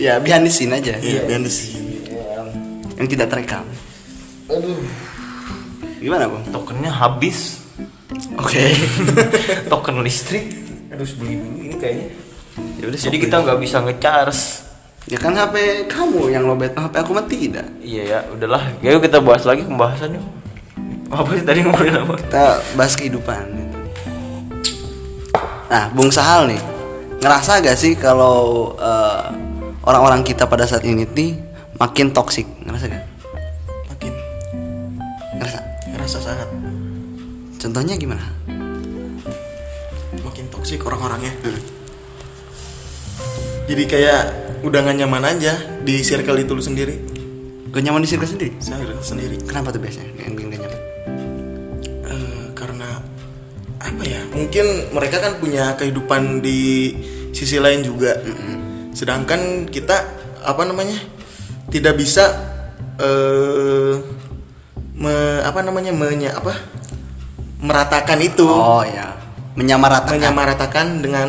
Ya behind the scene aja. Iya behind the scene. Yang tidak terekam. Aduh. Gimana Bung? Tokennya habis. Oke <laughs> Token listrik harus beli dulu ini kayaknya. ya udah Jadi kita nggak bisa ngecharge. Ya kan HP kamu yang lobet, HP aku mah tidak. Iya ya, udahlah. Yuk kita bahas lagi pembahasannya. Apa sih tadi ngobrolin apa? Kita bahas kehidupan. gitu. Nah, Bung Sahal nih, ngerasa gak sih kalau eh, orang-orang kita pada saat ini nih makin toksik, ngerasa gak? Contohnya gimana? makin toksik orang-orangnya. Jadi kayak udah gak nyaman aja di circle itu lu sendiri. Gak nyaman di circle sendiri? circle sendiri. Kenapa tuh biasanya? Yang bikin gak nyaman? Eh, karena apa ya? Mungkin mereka kan punya kehidupan di sisi lain juga. Sedangkan kita apa namanya tidak bisa eh me- apa namanya menya apa meratakan itu Oh ya, menyamaratakan. menyamaratakan dengan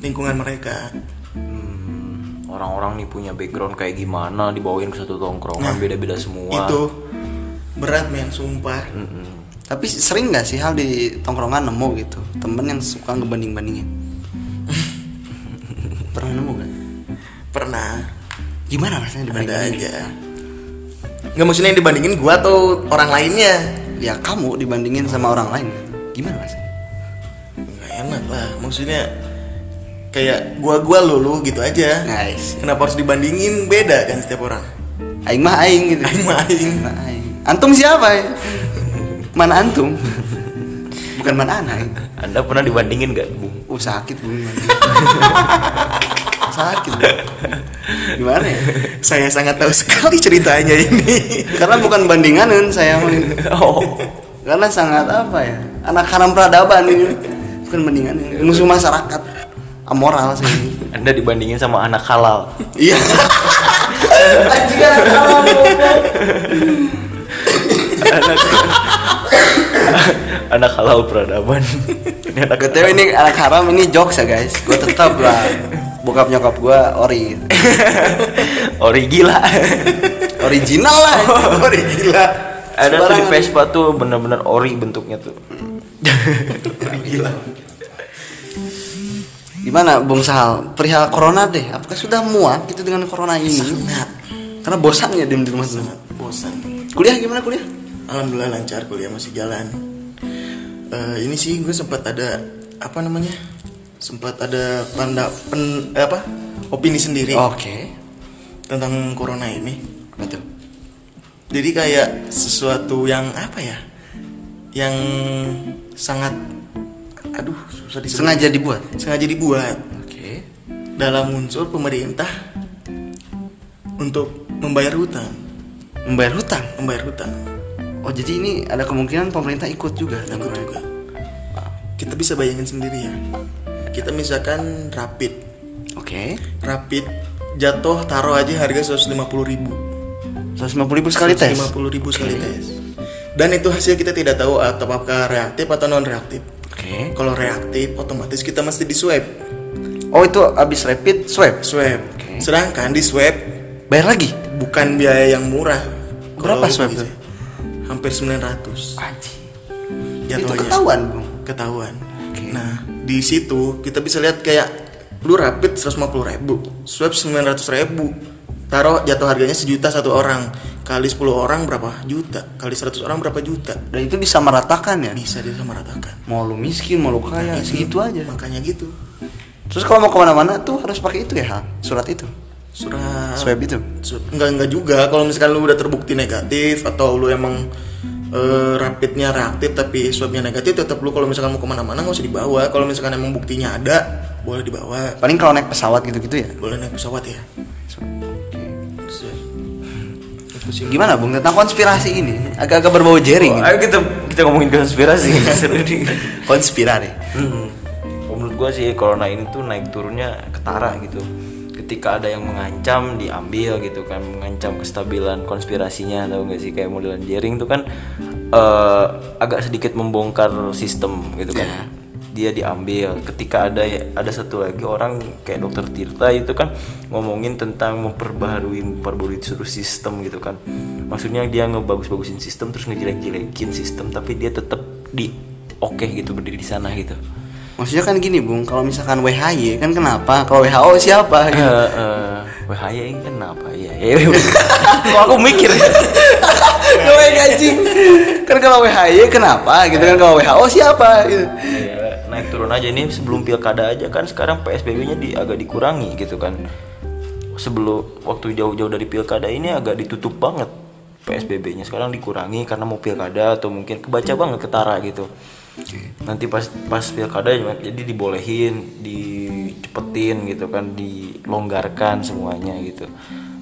lingkungan mereka Orang-orang nih punya background kayak gimana dibawain ke satu tongkrongan beda-beda semua. itu berat men sumpah Mm-mm. Tapi sering gak sih hal di tongkrongan nemu gitu temen yang suka ngebanding-bandingin? <laughs> Pernah nemu gak? pernah Gimana rasanya ada dibandingin? aja nggak maksudnya yang dibandingin gua atau orang lainnya Ya kamu dibandingin sama orang lain Gimana rasanya? nggak enak lah maksudnya kayak gua gua lu lu gitu aja Nice kenapa harus dibandingin beda kan setiap orang Aing mah aing gitu Aing mah aing. Mah aing. Antum siapa ya? Mana antum? Bukan mana ana aing. Anda pernah dibandingin gak, Bung? Oh sakit bung <laughs> Sakit. Gimana ya? saya sangat tahu sekali ceritanya ini Karena bukan bandinganan saya. Oh. Karena sangat apa ya? Anak haram peradaban ini. Bukan bandinganan. Musuh masyarakat. Amoral ini. Anda dibandingin sama anak halal. Iya. Anak anak halal peradaban. Ini anak BTW ini anak haram ini jokes ya guys. Gue tetap lah bokap nyokap gua ori <laughs> ori gila original lah Ori gila. ada tuh di. Vespa tuh bener-bener ori bentuknya tuh Ori gila. <laughs> gimana Bung Sahal perihal corona deh apakah sudah muak gitu dengan corona ini Sangat. karena bosan ya diem di rumah Sangat bosan. kuliah gimana kuliah Alhamdulillah lancar kuliah masih jalan. Eh, ini sih gue sempat ada apa namanya? Sempat ada panda pen, eh, apa? Opini sendiri oke tentang corona ini. betul Jadi kayak sesuatu yang apa ya? Yang sangat aduh susah disebut. sengaja dibuat sengaja dibuat oke dalam unsur pemerintah untuk membayar hutang, membayar hutang membayar hutang. oh jadi ini ada kemungkinan pemerintah ikut juga Takut juga. Kita bisa bayangin sendiri ya. Kita misalkan rapid, oke. Rapid jatuh taruh aja harga 150 ribu. 150 ribu sekali tes? 150 ribu sekali tes. Dan itu hasil kita tidak tahu atau apakah reaktif atau non reaktif oke. Kalau reaktif otomatis kita mesti di swab. Oh itu abis rapid swab? Swab. Oke. sedangkan di swab bayar lagi? bukan biaya yang murah. Berapa swab itu? hampir 900 Anjing. itu ketahuan bung. Ketahuan. Nah di situ kita bisa lihat kayak lu rapid 150 ribu swab 900 ribu taruh jatuh harganya sejuta satu orang kali 10 orang berapa juta kali 100 orang berapa juta. Dan itu bisa meratakan ya? Bisa disamaratakan mau lu miskin mau lu kaya Itu- segitu aja. Makanya gitu. Terus kalau mau ke mana-mana tuh harus pakai itu ya surat itu? Surat swab itu? Swab- enggak enggak juga. Kalau misalkan lu udah terbukti negatif atau lu emang eh, rapidnya reaktif tapi swabnya negatif tetap lu kalau misalkan mau ke mana-mana nggak usah dibawa. Kalau misalkan emang buktinya ada boleh dibawa. Paling kalau naik pesawat gitu-gitu ya? Boleh naik pesawat ya. Gimana bung? Tentang konspirasi ini. Agak-agak berbau jaring ayo kita kita ngomongin konspirasi. <laughs> Seru nih. Konspirasi. Hmm. Menurut gua sih corona ini tuh naik turunnya ketara gitu. Ketika ada yang mengancam diambil gitu kan, mengancam kestabilan konspirasinya atau enggak sih kayak modelan jaring tuh kan eh, agak sedikit membongkar sistem gitu kan. Dia diambil. Ketika ada ada satu lagi orang kayak dokter Tirta itu kan ngomongin tentang memperbaharui memperbarui seluruh sistem gitu kan. Maksudnya dia ngebagus-bagusin sistem terus ngejelek-jelekin sistem tapi dia tetap di oke gitu berdiri di sana gitu. Maksudnya kan gini bung kalau misalkan WHY kan kenapa kalau WHO siapa Eh, <laughs> gitu. eh, Wahaya ini kenapa ya? <laughs> Kok aku mikir ya? <laughs> Gue anjing kan kalau WHY kenapa gitu kan kalau WHO siapa gitu. Ya, naik turun aja ini sebelum pilkada aja kan sekarang PSBB-nya di, agak dikurangi gitu kan. Sebelum waktu jauh-jauh dari pilkada ini agak ditutup banget PSBB-nya. Sekarang dikurangi karena mau pilkada atau mungkin kebaca banget ketara gitu. Nanti pas pas pilkada jadi dibolehin, dicepetin gitu kan, dilonggarkan semuanya gitu.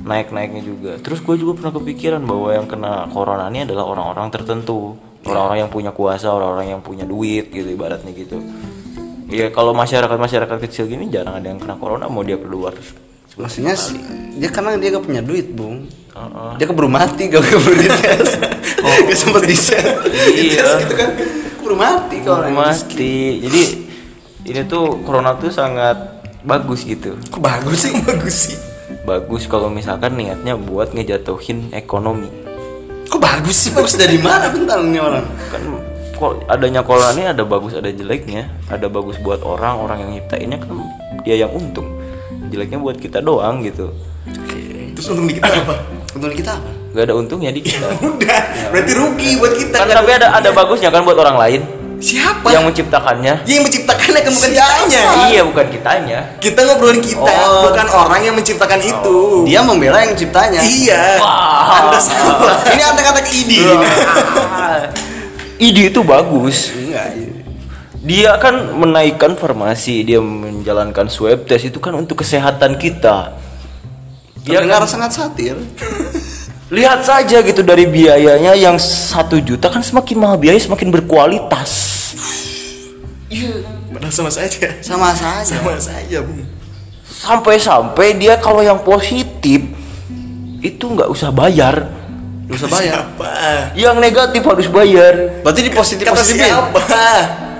Naik-naiknya juga. Terus gue juga pernah kepikiran bahwa yang kena corona ini adalah orang-orang tertentu. Orang-orang yang punya kuasa, orang-orang yang punya duit gitu ibaratnya gitu. Ya kalau masyarakat-masyarakat kecil gini jarang ada yang kena corona mau dia keluar. maksudnya sih, dia karena dia gak punya duit bung Heeh. dia keburu mati gak keburu dites oh gak sempet dites Iya. gitu kan keburu mati kalau mati. Jadi ini tuh corona tuh sangat bagus gitu. kok bagus sih <laughs> bagus sih Bagus kalau misalkan niatnya buat ngejatuhin ekonomi. kok bagus sih bagus dari mana bentar nih orang Kan kok adanya corona ini ada bagus ada jeleknya. Ada bagus buat orang, orang yang nyiptainnya kan dia yang untung. Jeleknya buat kita doang gitu. terus untung di kita apa untuk kita apa Gak ada untungnya di kita. udah berarti rugi buat kita kan tapi ada ada bagusnya kan buat orang lain siapa yang menciptakannya. yang menciptakannya kan bukan kitanya Iya bukan kitanya. kita ngobrolin kita Oh. bukan orang yang menciptakan itu dia membela yang ciptanya iya Wah. anda salah ini kata-kata idi Ide itu bagus. enggak iya. Dia kan menaikkan farmasi, dia menjalankan swab test itu kan untuk kesehatan kita. Dia terdengar kan, sangat satir lihat saja gitu dari biayanya yang satu juta kan semakin mahal biaya semakin berkualitas. iya padahal sama saja. Sama saja. Sama saja bung. Sampai-sampai dia kalau yang positif itu nggak usah bayar. nggak usah bayar. Siapa? Yang negatif harus bayar. berarti di positif kata positifin siapa?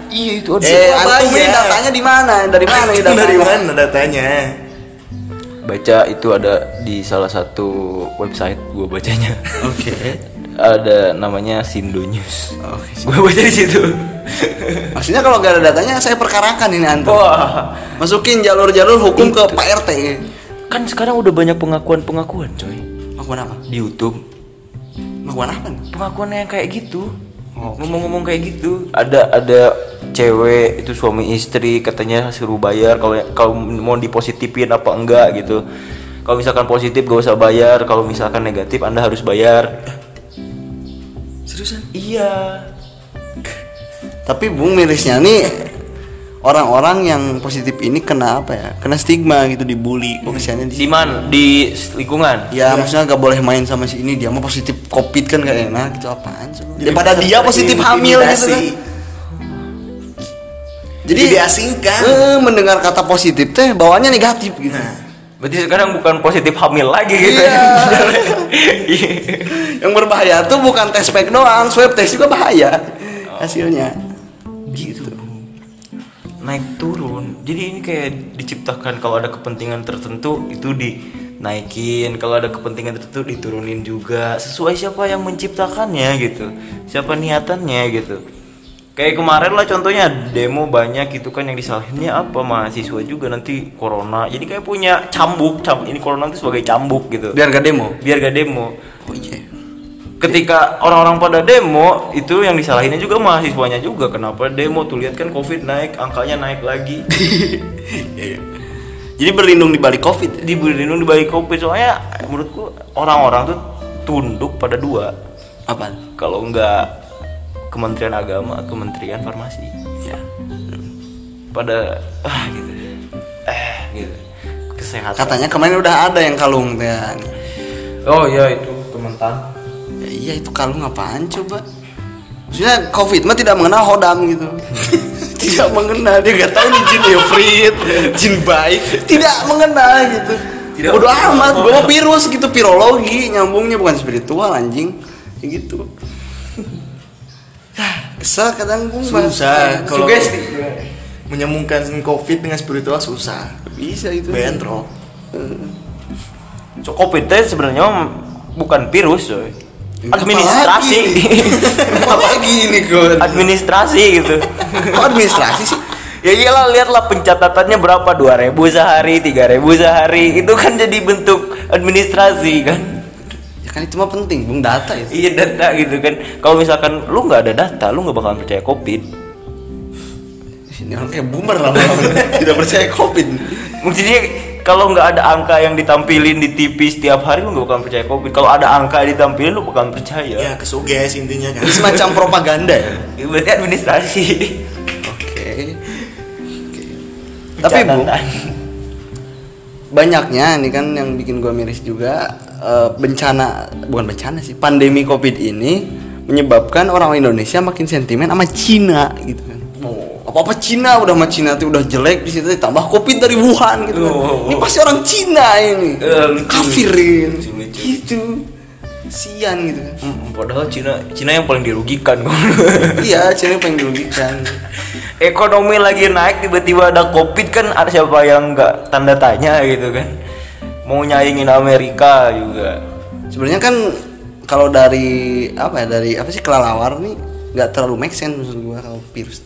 Iya itu ada. eh Siapa? antum ini bayar? datanya di mana? Dari mana <laughs> datanya dari mana datanya baca itu ada di salah satu website gue bacanya Oke. <laughs> ada namanya Sindo News Oke. gue baca di situ <laughs> Maksudnya kalau gak ada datanya saya perkarakan ini antum. wah Masukin jalur-jalur hukum ke Pak RT. kan sekarang udah banyak pengakuan pengakuan coy Pengakuan apa? di YouTube Pengakuan apa pengakuan yang kayak gitu ngomong-ngomong kayak gitu ada ada cewek itu suami istri katanya suruh bayar kalau kalau mau dipositifin apa enggak gitu. Kalau misalkan positif gak usah bayar. Kalau misalkan negatif anda harus bayar. Seriusan? iya. Tapi Bung mirisnya nih orang-orang yang positif ini kena apa ya? Kena stigma gitu dibully. Kok kesiannya di di mana? Di lingkungan? Ya maksudnya gak boleh main sama si ini dia mau positif covid kan gak enak gitu apaan sih? Daripada bisa dia positif hamil gitu kan. Jadi diasingkan. eh, mendengar kata positif teh bawaannya negatif gitu. Nah, berarti sekarang bukan positif hamil lagi gitu Iya. ya. Yang berbahaya tuh bukan tes pack doang swab test juga bahaya hasilnya. Gitu naik turun. Jadi ini kayak diciptakan kalau ada kepentingan tertentu itu dinaikin. Kalau ada kepentingan tertentu diturunin juga. Sesuai siapa yang menciptakannya gitu. Siapa niatannya gitu. Kayak kemarin lah contohnya demo banyak gitu kan yang disalahinnya apa? Mahasiswa juga nanti corona. Jadi kayak punya cambuk. Cam ini corona itu sebagai cambuk gitu. Biar gak demo? Biar gak demo. Oh iya ketika orang-orang pada demo itu yang disalahinnya juga mahasiswanya juga. Kenapa demo tuh? Lihat kan covid naik angkanya naik lagi. <laughs> Iya. jadi berlindung di balik covid ya? di berlindung di balik covid. Soalnya menurutku orang-orang tuh tunduk pada dua. Apa kalau enggak Kementerian Agama Kementerian Farmasi. Ya pada ah gitu. Eh gitu. Kesehatan. Katanya kemarin udah ada yang kalung teh. Oh iya itu kementan ya iya itu kalung apaan coba? Maksudnya covid mah tidak mengenal hodam gitu. <laughs> Tidak mengenal dia gak tahu nih jin efrit jin baik. Tidak mengenal gitu. Tidak Bodoh mengenal. amat gue mau virus gitu virologi nyambungnya bukan spiritual anjing. Kayak gitu. Kesel kadang gue susah kalau sugesti. menyambungkan covid dengan spiritual susah. bisa itu. Bentrok. so covid teh sebenarnya bukan virus coy Administrasi. apalagi? <laughs> Ini gue administrasi gitu. Kok administrasi sih? Ya iyalah lihatlah pencatatannya berapa? 2000 sehari 3000 sehari. Itu kan jadi bentuk administrasi kan? Ya kan itu mah penting bung data itu iya data gitu kan. Kalau misalkan lu nggak ada data lu nggak bakalan percaya covid. Ini orang kayak boomer lama-lama <laughs> tidak percaya covid maksudnya kalau nggak ada angka yang ditampilin di TV setiap hari lu nggak bakalan percaya covid kalau ada angka yang ditampilin lu bakalan percaya Ya kesuges intinya kan. semacam propaganda ya <laughs> berarti administrasi Oke. Oke. Tapi Bu, banyaknya ini kan yang bikin gua miris juga eh, bencana bukan bencana sih, pandemi Covid ini menyebabkan orang Indonesia makin sentimen sama Cina gitu kan. Apa-apa Cina udah sama Cina tuh udah jelek di situ ditambah Covid dari Wuhan gitu kan. Oh. Ini pasti orang Cina ini. Lucu. Kafirin. Lucu, lucu. Gitu. Sian gitu kan. Hmm, padahal Cina Cina yang paling dirugikan <laughs> iya, Cina yang pengen dirugikan. ekonomi lagi naik tiba-tiba ada covid kan ada siapa yang nggak tanda tanya gitu kan mau nyaingin Amerika juga sebenarnya kan kalau dari apa ya dari apa sih kelelawar nih nggak terlalu make sense maksud gua kalau virus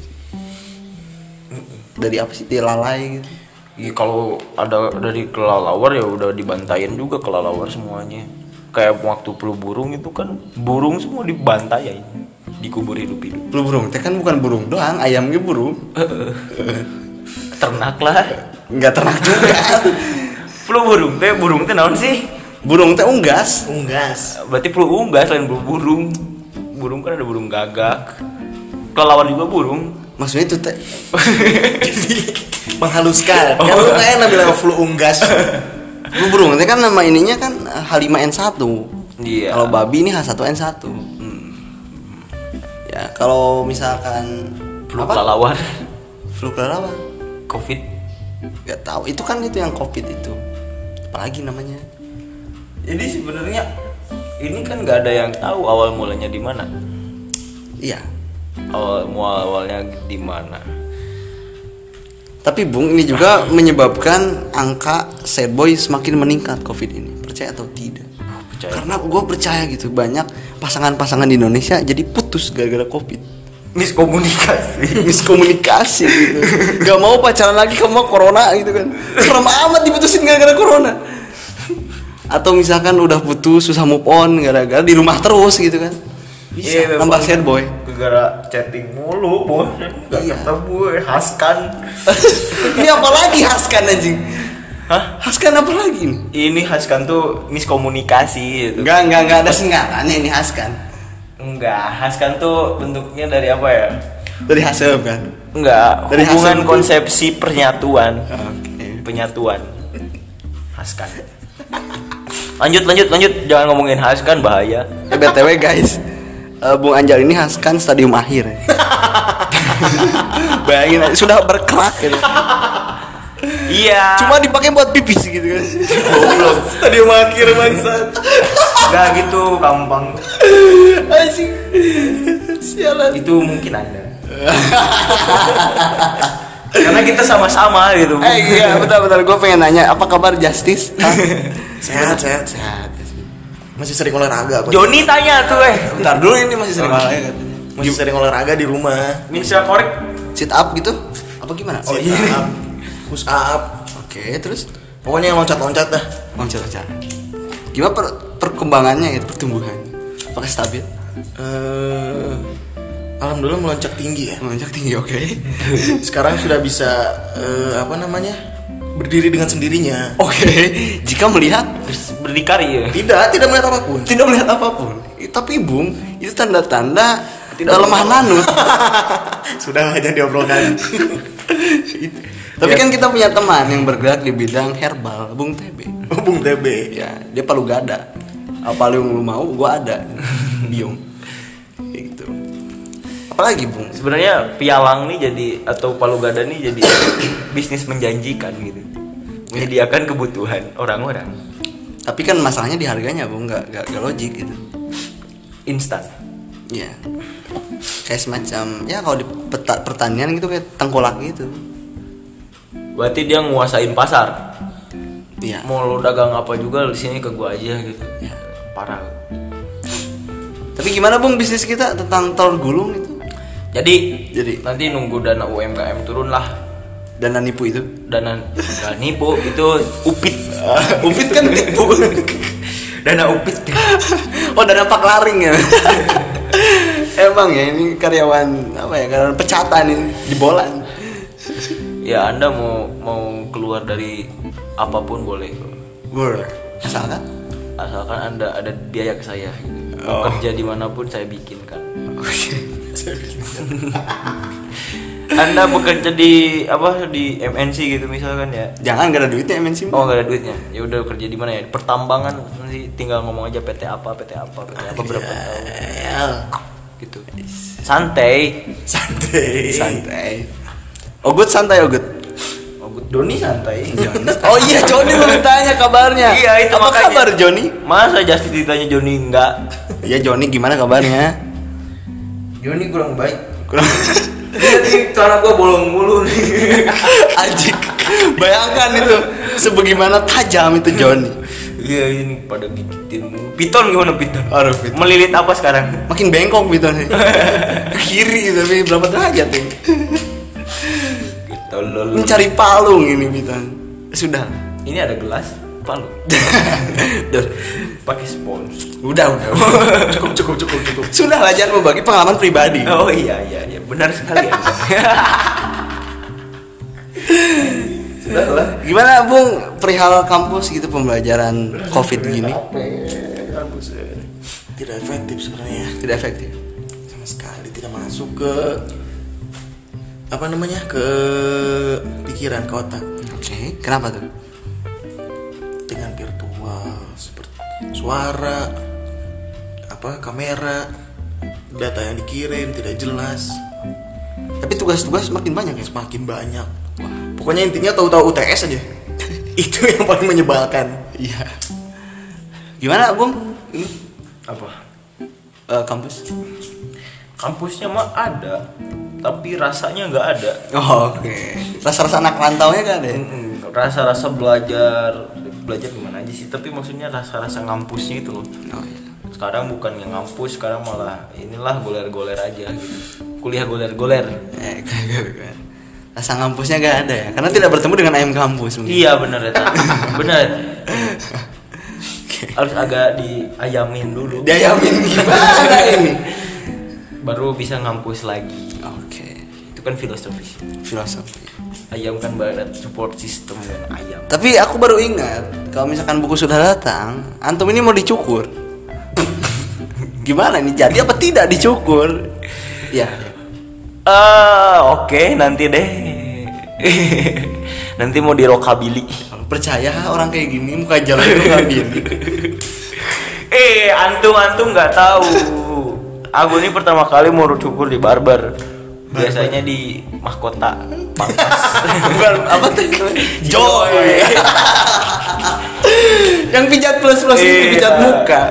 dari apa sih? Dia lalai gitu. Iya kalau ada dari kelelawar ya udah dibantayin juga kelelawar semuanya. Kayak waktu flu burung itu kan burung semua dibantai dikubur hidup-hidup Flu burung teh kan bukan burung doang ayamnya burung. <laughs> Ternak lah. Nggak ternak juga. <laughs> Flu burung teh burung teh naon sih? Burung teh unggas. Unggas. berarti flu unggas selain flu burung. Burung kan ada burung gagak. Kelelawar juga burung maksudnya itu teh <laughs> Menghaluskan. Kan lu kayak enak bilang flu unggas. flu burung kan nama ininya kan H5N1 Iya. kalau babi ini H1N1 ya kalau misalkan flu apa? kelelawar? Flu kelelawar. Covid. Nggak tahu. Itu kan itu yang covid itu. Apalagi namanya? Jadi sebenarnya ini kan nggak ada yang tahu awal mulanya di mana. Iya awal awalnya di mana Tapi Bung ini juga menyebabkan angka sad boy semakin meningkat COVID ini. Percaya atau tidak? percaya. Karena gue percaya gitu banyak pasangan-pasangan di Indonesia jadi putus gara-gara COVID. Miskomunikasi. <laughs> Miskomunikasi gitu. Gak mau pacaran lagi kamu corona gitu kan. Serem amat diputusin gara-gara corona. Atau misalkan udah putus susah move on gara-gara di rumah terus gitu kan. Bisa tambah memang. sad boy. Gara chatting mulu, bos. Gak Iya. ketemu, haskan. <laughs> ini apa lagi Haskan anjing? Hah? Haskan apa lagi nih? Ini haskan tuh miskomunikasi gitu. Enggak, enggak, enggak ada singkatannya ini Haskan. Enggak, haskan tuh bentuknya dari apa ya? Dari hasil kan. Enggak, Dari hubungan hasil- konsepsi penyatuan. Oke. Penyatuan. Haskan. Lanjut, lanjut, lanjut. Jangan ngomongin haskan bahaya. Eh, BTW guys, eh, Bung Anjal ini Haskan stadium akhir. ya. <laughs> Bayangin sudah berkerak gitu. Iya. Cuma dipakai buat pipis gitu kan. goblok. <laughs> Stadium akhir bangsat. Enggak gitu, gampang. Anjing. Sialan. Itu mungkin Anda. Karena kita sama-sama gitu. Eh iya, bentar-bentar gue pengen nanya, apa kabar Justice? <laughs> Sehat, sehat, sehat. Masih sering olahraga aku. Joni tanya tuh eh. Bentar dulu ini masih sering olahraga katanya. Masih sering olahraga di rumah. Bisa korek. Sit up gitu? Apa gimana? Oh iya. Push up. Oke, terus Pokoknya yang loncat-loncat dah. loncat-loncat. Gimana per- perkembangannya gitu, pertumbuhan? Apakah stabil? Eh, alhamdulillah meloncat tinggi ya. Melonjak tinggi, oke. <laughs> Sekarang sudah bisa eh, apa namanya? Berdiri dengan sendirinya. Oke, <laughs> jika melihat Berdikari ya. Tidak, tidak melihat apa pun. tidak melihat apa pun. Eh, Tapi Bung, itu tanda-tanda tidak lemah lanut. <laughs> Sudahlah jangan diobrolkan. <laughs> Tapi kan kita punya teman yang bergerak di bidang herbal, Bung TB. Bung TB. Ya, dia palu gada. Apa lu mau, gua ada. Biung. Apalagi, Bung? Sebenarnya pialang nih jadi atau palu gada nih jadi <coughs> bisnis menjanjikan gitu. Menyediakan kebutuhan orang-orang Tapi kan masalahnya di harganya, Bung, nggak nggak logik gitu. instan. Iya. Kayak semacam ya kalau di peta- pertanian gitu kayak tengkolak gitu. Berarti dia nguasain pasar. Iya. Mau lo dagang apa juga di sini ke gua aja gitu. Ya. Parah. Tapi gimana Bung bisnis kita tentang telur gulung itu? Jadi, Jadi? nanti nunggu dana UMKM turun lah. Dana nipu itu? Dana nggak nipu itu upit. <laughs> Upit kan nipu. <laughs> dana upit. <laughs> oh dana pak laring ya. Emang ya ini karyawan apa ya karyawan pecatan ini jebolan. ya Anda mau mau keluar dari apa pun boleh. Gur. Asalkan. Asalkan Anda ada biaya ke saya gitu. Oh. Mau kerja di mana pun saya bikinkan. <laughs> Anda bekerja di apa di MNC gitu misalkan ya. Jangan gak ada duitnya MNC. Oh nggak ada duitnya. Ya udah kerja di mana ya? Pertambangan nanti tinggal ngomong aja PT apa, PT apa, PT apa berapa tahun Ya, gitu. Santai. santai. Santai. Ogut santai Ogut. Oh, good. Doni santai. Oh iya Joni belum tanya kabarnya. Iya itu Apa makanya. kabar Joni? Masa Justin ditanya Joni enggak? Iya Joni gimana kabarnya? Joni kurang baik. Kurang Lihat nih cara gua bolong mulu nih. <laughs> Anjing. Bayangkan itu sebagaimana tajam itu Joni. Iya ini pada gigitin. Piton gimana piton? Aduh, Piton. Melilit apa sekarang? Makin bengkok gitu nih. <laughs> Kiri tapi berapa derajat tuh? Gitu lol. Mencari palung ini Biton. Sudah. Ini ada gelas palu. <laughs> Duh. Pakai spons. Udah, udah. <laughs> Cukup, cukup, cukup, cukup. Sudah lah jangan berbagi pengalaman pribadi. Oh iya iya iya benar sekali ya. <laughs> Sudah lah. Gimana Bung perihal kampus gitu pembelajaran Covid gini? Tidak efektif sebenarnya. Tidak efektif. Sama sekali tidak masuk ke apa namanya ke pikiran ke otak Oke, kenapa tuh? Dengan virtual seperti suara apa kamera data yang dikirim tidak jelas Tapi tugas-tugas makin banyak ya. semakin banyak pokoknya intinya tahu-tahu UTS aja <laughs> itu yang paling menyebalkan Iya. Gimana Bung? Apa? Eh, kampus? Kampusnya mah ada. tapi rasanya nggak ada Oh, Oke. Rasa-rasa anak rantaunya kan ada. ya? Mm-mm, rasa-rasa belajar belajar gimana aja sih? Tapi maksudnya rasa-rasa ngampusnya itu loh. Oh iya. sekarang bukan yang ngampus sekarang malah inilah goler-goler aja gitu. Kuliah goler-goler. Eh, kagak. Rasa ngampusnya gak ada ya, karena tidak bertemu dengan ayam kampus mungkin. iya bener ya <laughs> bener harus agak diayamin dulu. Diayamin gimana ini? baru bisa ngampus lagi. Oke, itu kan filosofis. Filosofi. Ayam kan barat support system kan ayam Tapi aku baru ingat, kalau misalkan buku sudah datang, antum ini mau dicukur. <laughs> Gimana nih? Jadi apa tidak dicukur? Ya. ah oke nanti deh <laughs> nanti mau di rockabilly Kalau percaya orang kayak gini muka jalan itu nggak gini. eh antum antum nggak tahu aku ini pertama kali mau cukur di barber biasanya di mahkota pangkas Bukan apa tuh? Joy. Yang pijat plus plus ini Iya. pijat muka.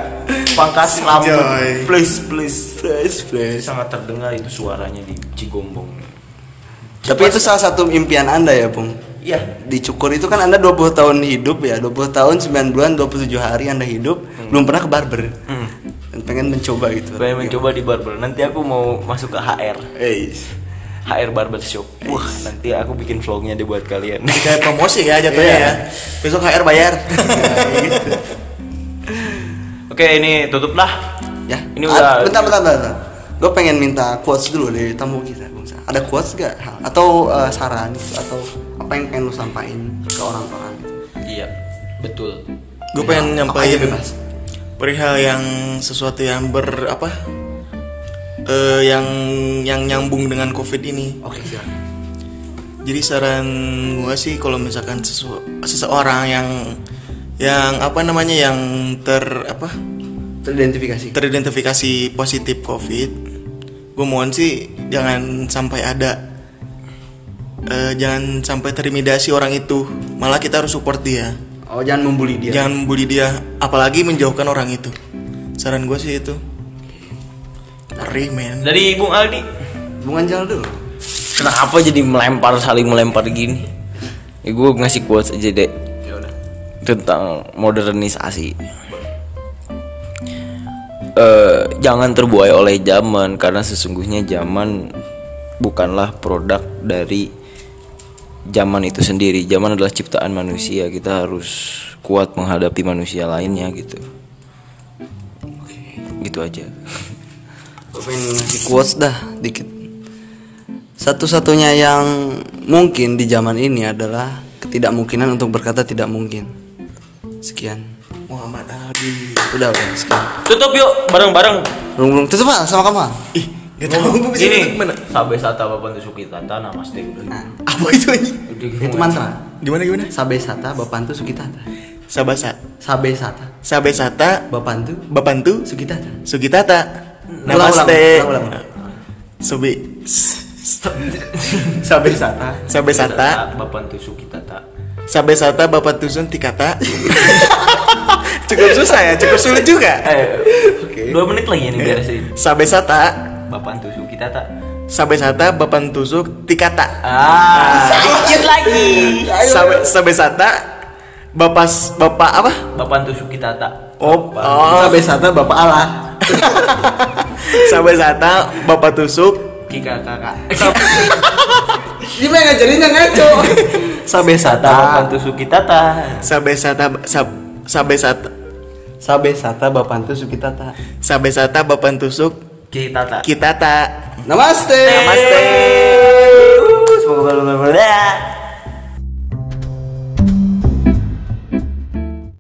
pangkas rambut please please Plus plus. sangat terdengar itu suaranya di Cigombong Tapi itu salah satu impian anda ya, Bung. Iya Dicukur itu kan anda 20 tahun hidup ya, 20 tahun 9 bulan 27 hari anda hidup belum pernah ke barber. Hmm. Dan pengen mencoba gitu. pengen mencoba di barber nanti aku mau masuk ke HR Eh, HR barbershop wah nanti aku bikin vlognya deh buat kalian kayak promosi ya <laughs> jatuhnya Iya. ya besok HR bayar <laughs> oke ini tutup lah ya. Ini Ah, udah- bentar bentar bentar. Gue pengen minta quotes dulu dari tamu kita, Bung. Ada quotes gak? Atau eh, saran gitu? atau apa yang pengen lu sampaikan ke orang-orang? iya betul gue pengen Ya, aja nyampain bebas. perihal yang sesuatu yang ber apa eh yang yang nyambung dengan covid ini Oke, silakan. jadi saran gua sih kalau misalkan sesu- seseorang yang yang apa namanya yang ter apa Teridentifikasi. teridentifikasi positif covid gue mohon sih jangan sampai ada eh, jangan sampai terintimidasi orang itu. Malah kita harus support dia. Oh, jangan membuli dia. jangan bully dia. Apalagi menjauhkan orang itu. Saran gue sih itu. Ngeri men. Dari Bung Aldi. Bung Anjal dulu. kenapa jadi melempar saling melempar gini? Ya gue ngasih quotes aja deh Ya udah. tentang modernisasi. Eh, jangan terbuai oleh zaman karena sesungguhnya zaman bukanlah produk dari zaman itu sendiri zaman adalah ciptaan manusia kita harus kuat menghadapi manusia lainnya gitu gitu aja Gue pengen ngasih quotes dah dikit. Satu-satunya yang mungkin di zaman ini adalah ketidakmungkinan untuk berkata tidak mungkin. Sekian. Muhammad Ali Udah udah sekian. tutup yuk bareng-bareng Belum belum tutup ah sama kamu. ih gak tau gue bisa ini mana sabe sata bapak suki tata namaste udah Nah, apa itu anjing? Gitu itu mantra. gimana gimana? Sabe sata bapantu sukitata. sabasa Sabe sata. Sabe sata bapantu bapantu sukitata. sugitata Ulang, namaste. ulang, ulang, ulang. sobi Sabe sata. Sabe sata. Bapak suki tata <laughs> sabe sata bapak tusun tikata <laughs> cukup susah ya cukup sulit juga. Oke. Dua menit lagi nih beresin. sabe sata Bapak tusu kita tak. sabe sata bapak tusuk tikata Ah, sedikit lagi. sabe sabe sata bapak bapak apa Bapak tusu kita tak. oh, oh Sabe sata bapak Allah. <laughs> sabe sata bapak tusuk Kika kakak. Gimana ngajarinnya ngaco? Bapak sata tusu kita tak. sabe sata sab, sabe sata Sabe sata bapantu sukitata. sabe sata bapak tusuk Kita tak. kita tak Namaste. Namaste. Semoga bermanfaat.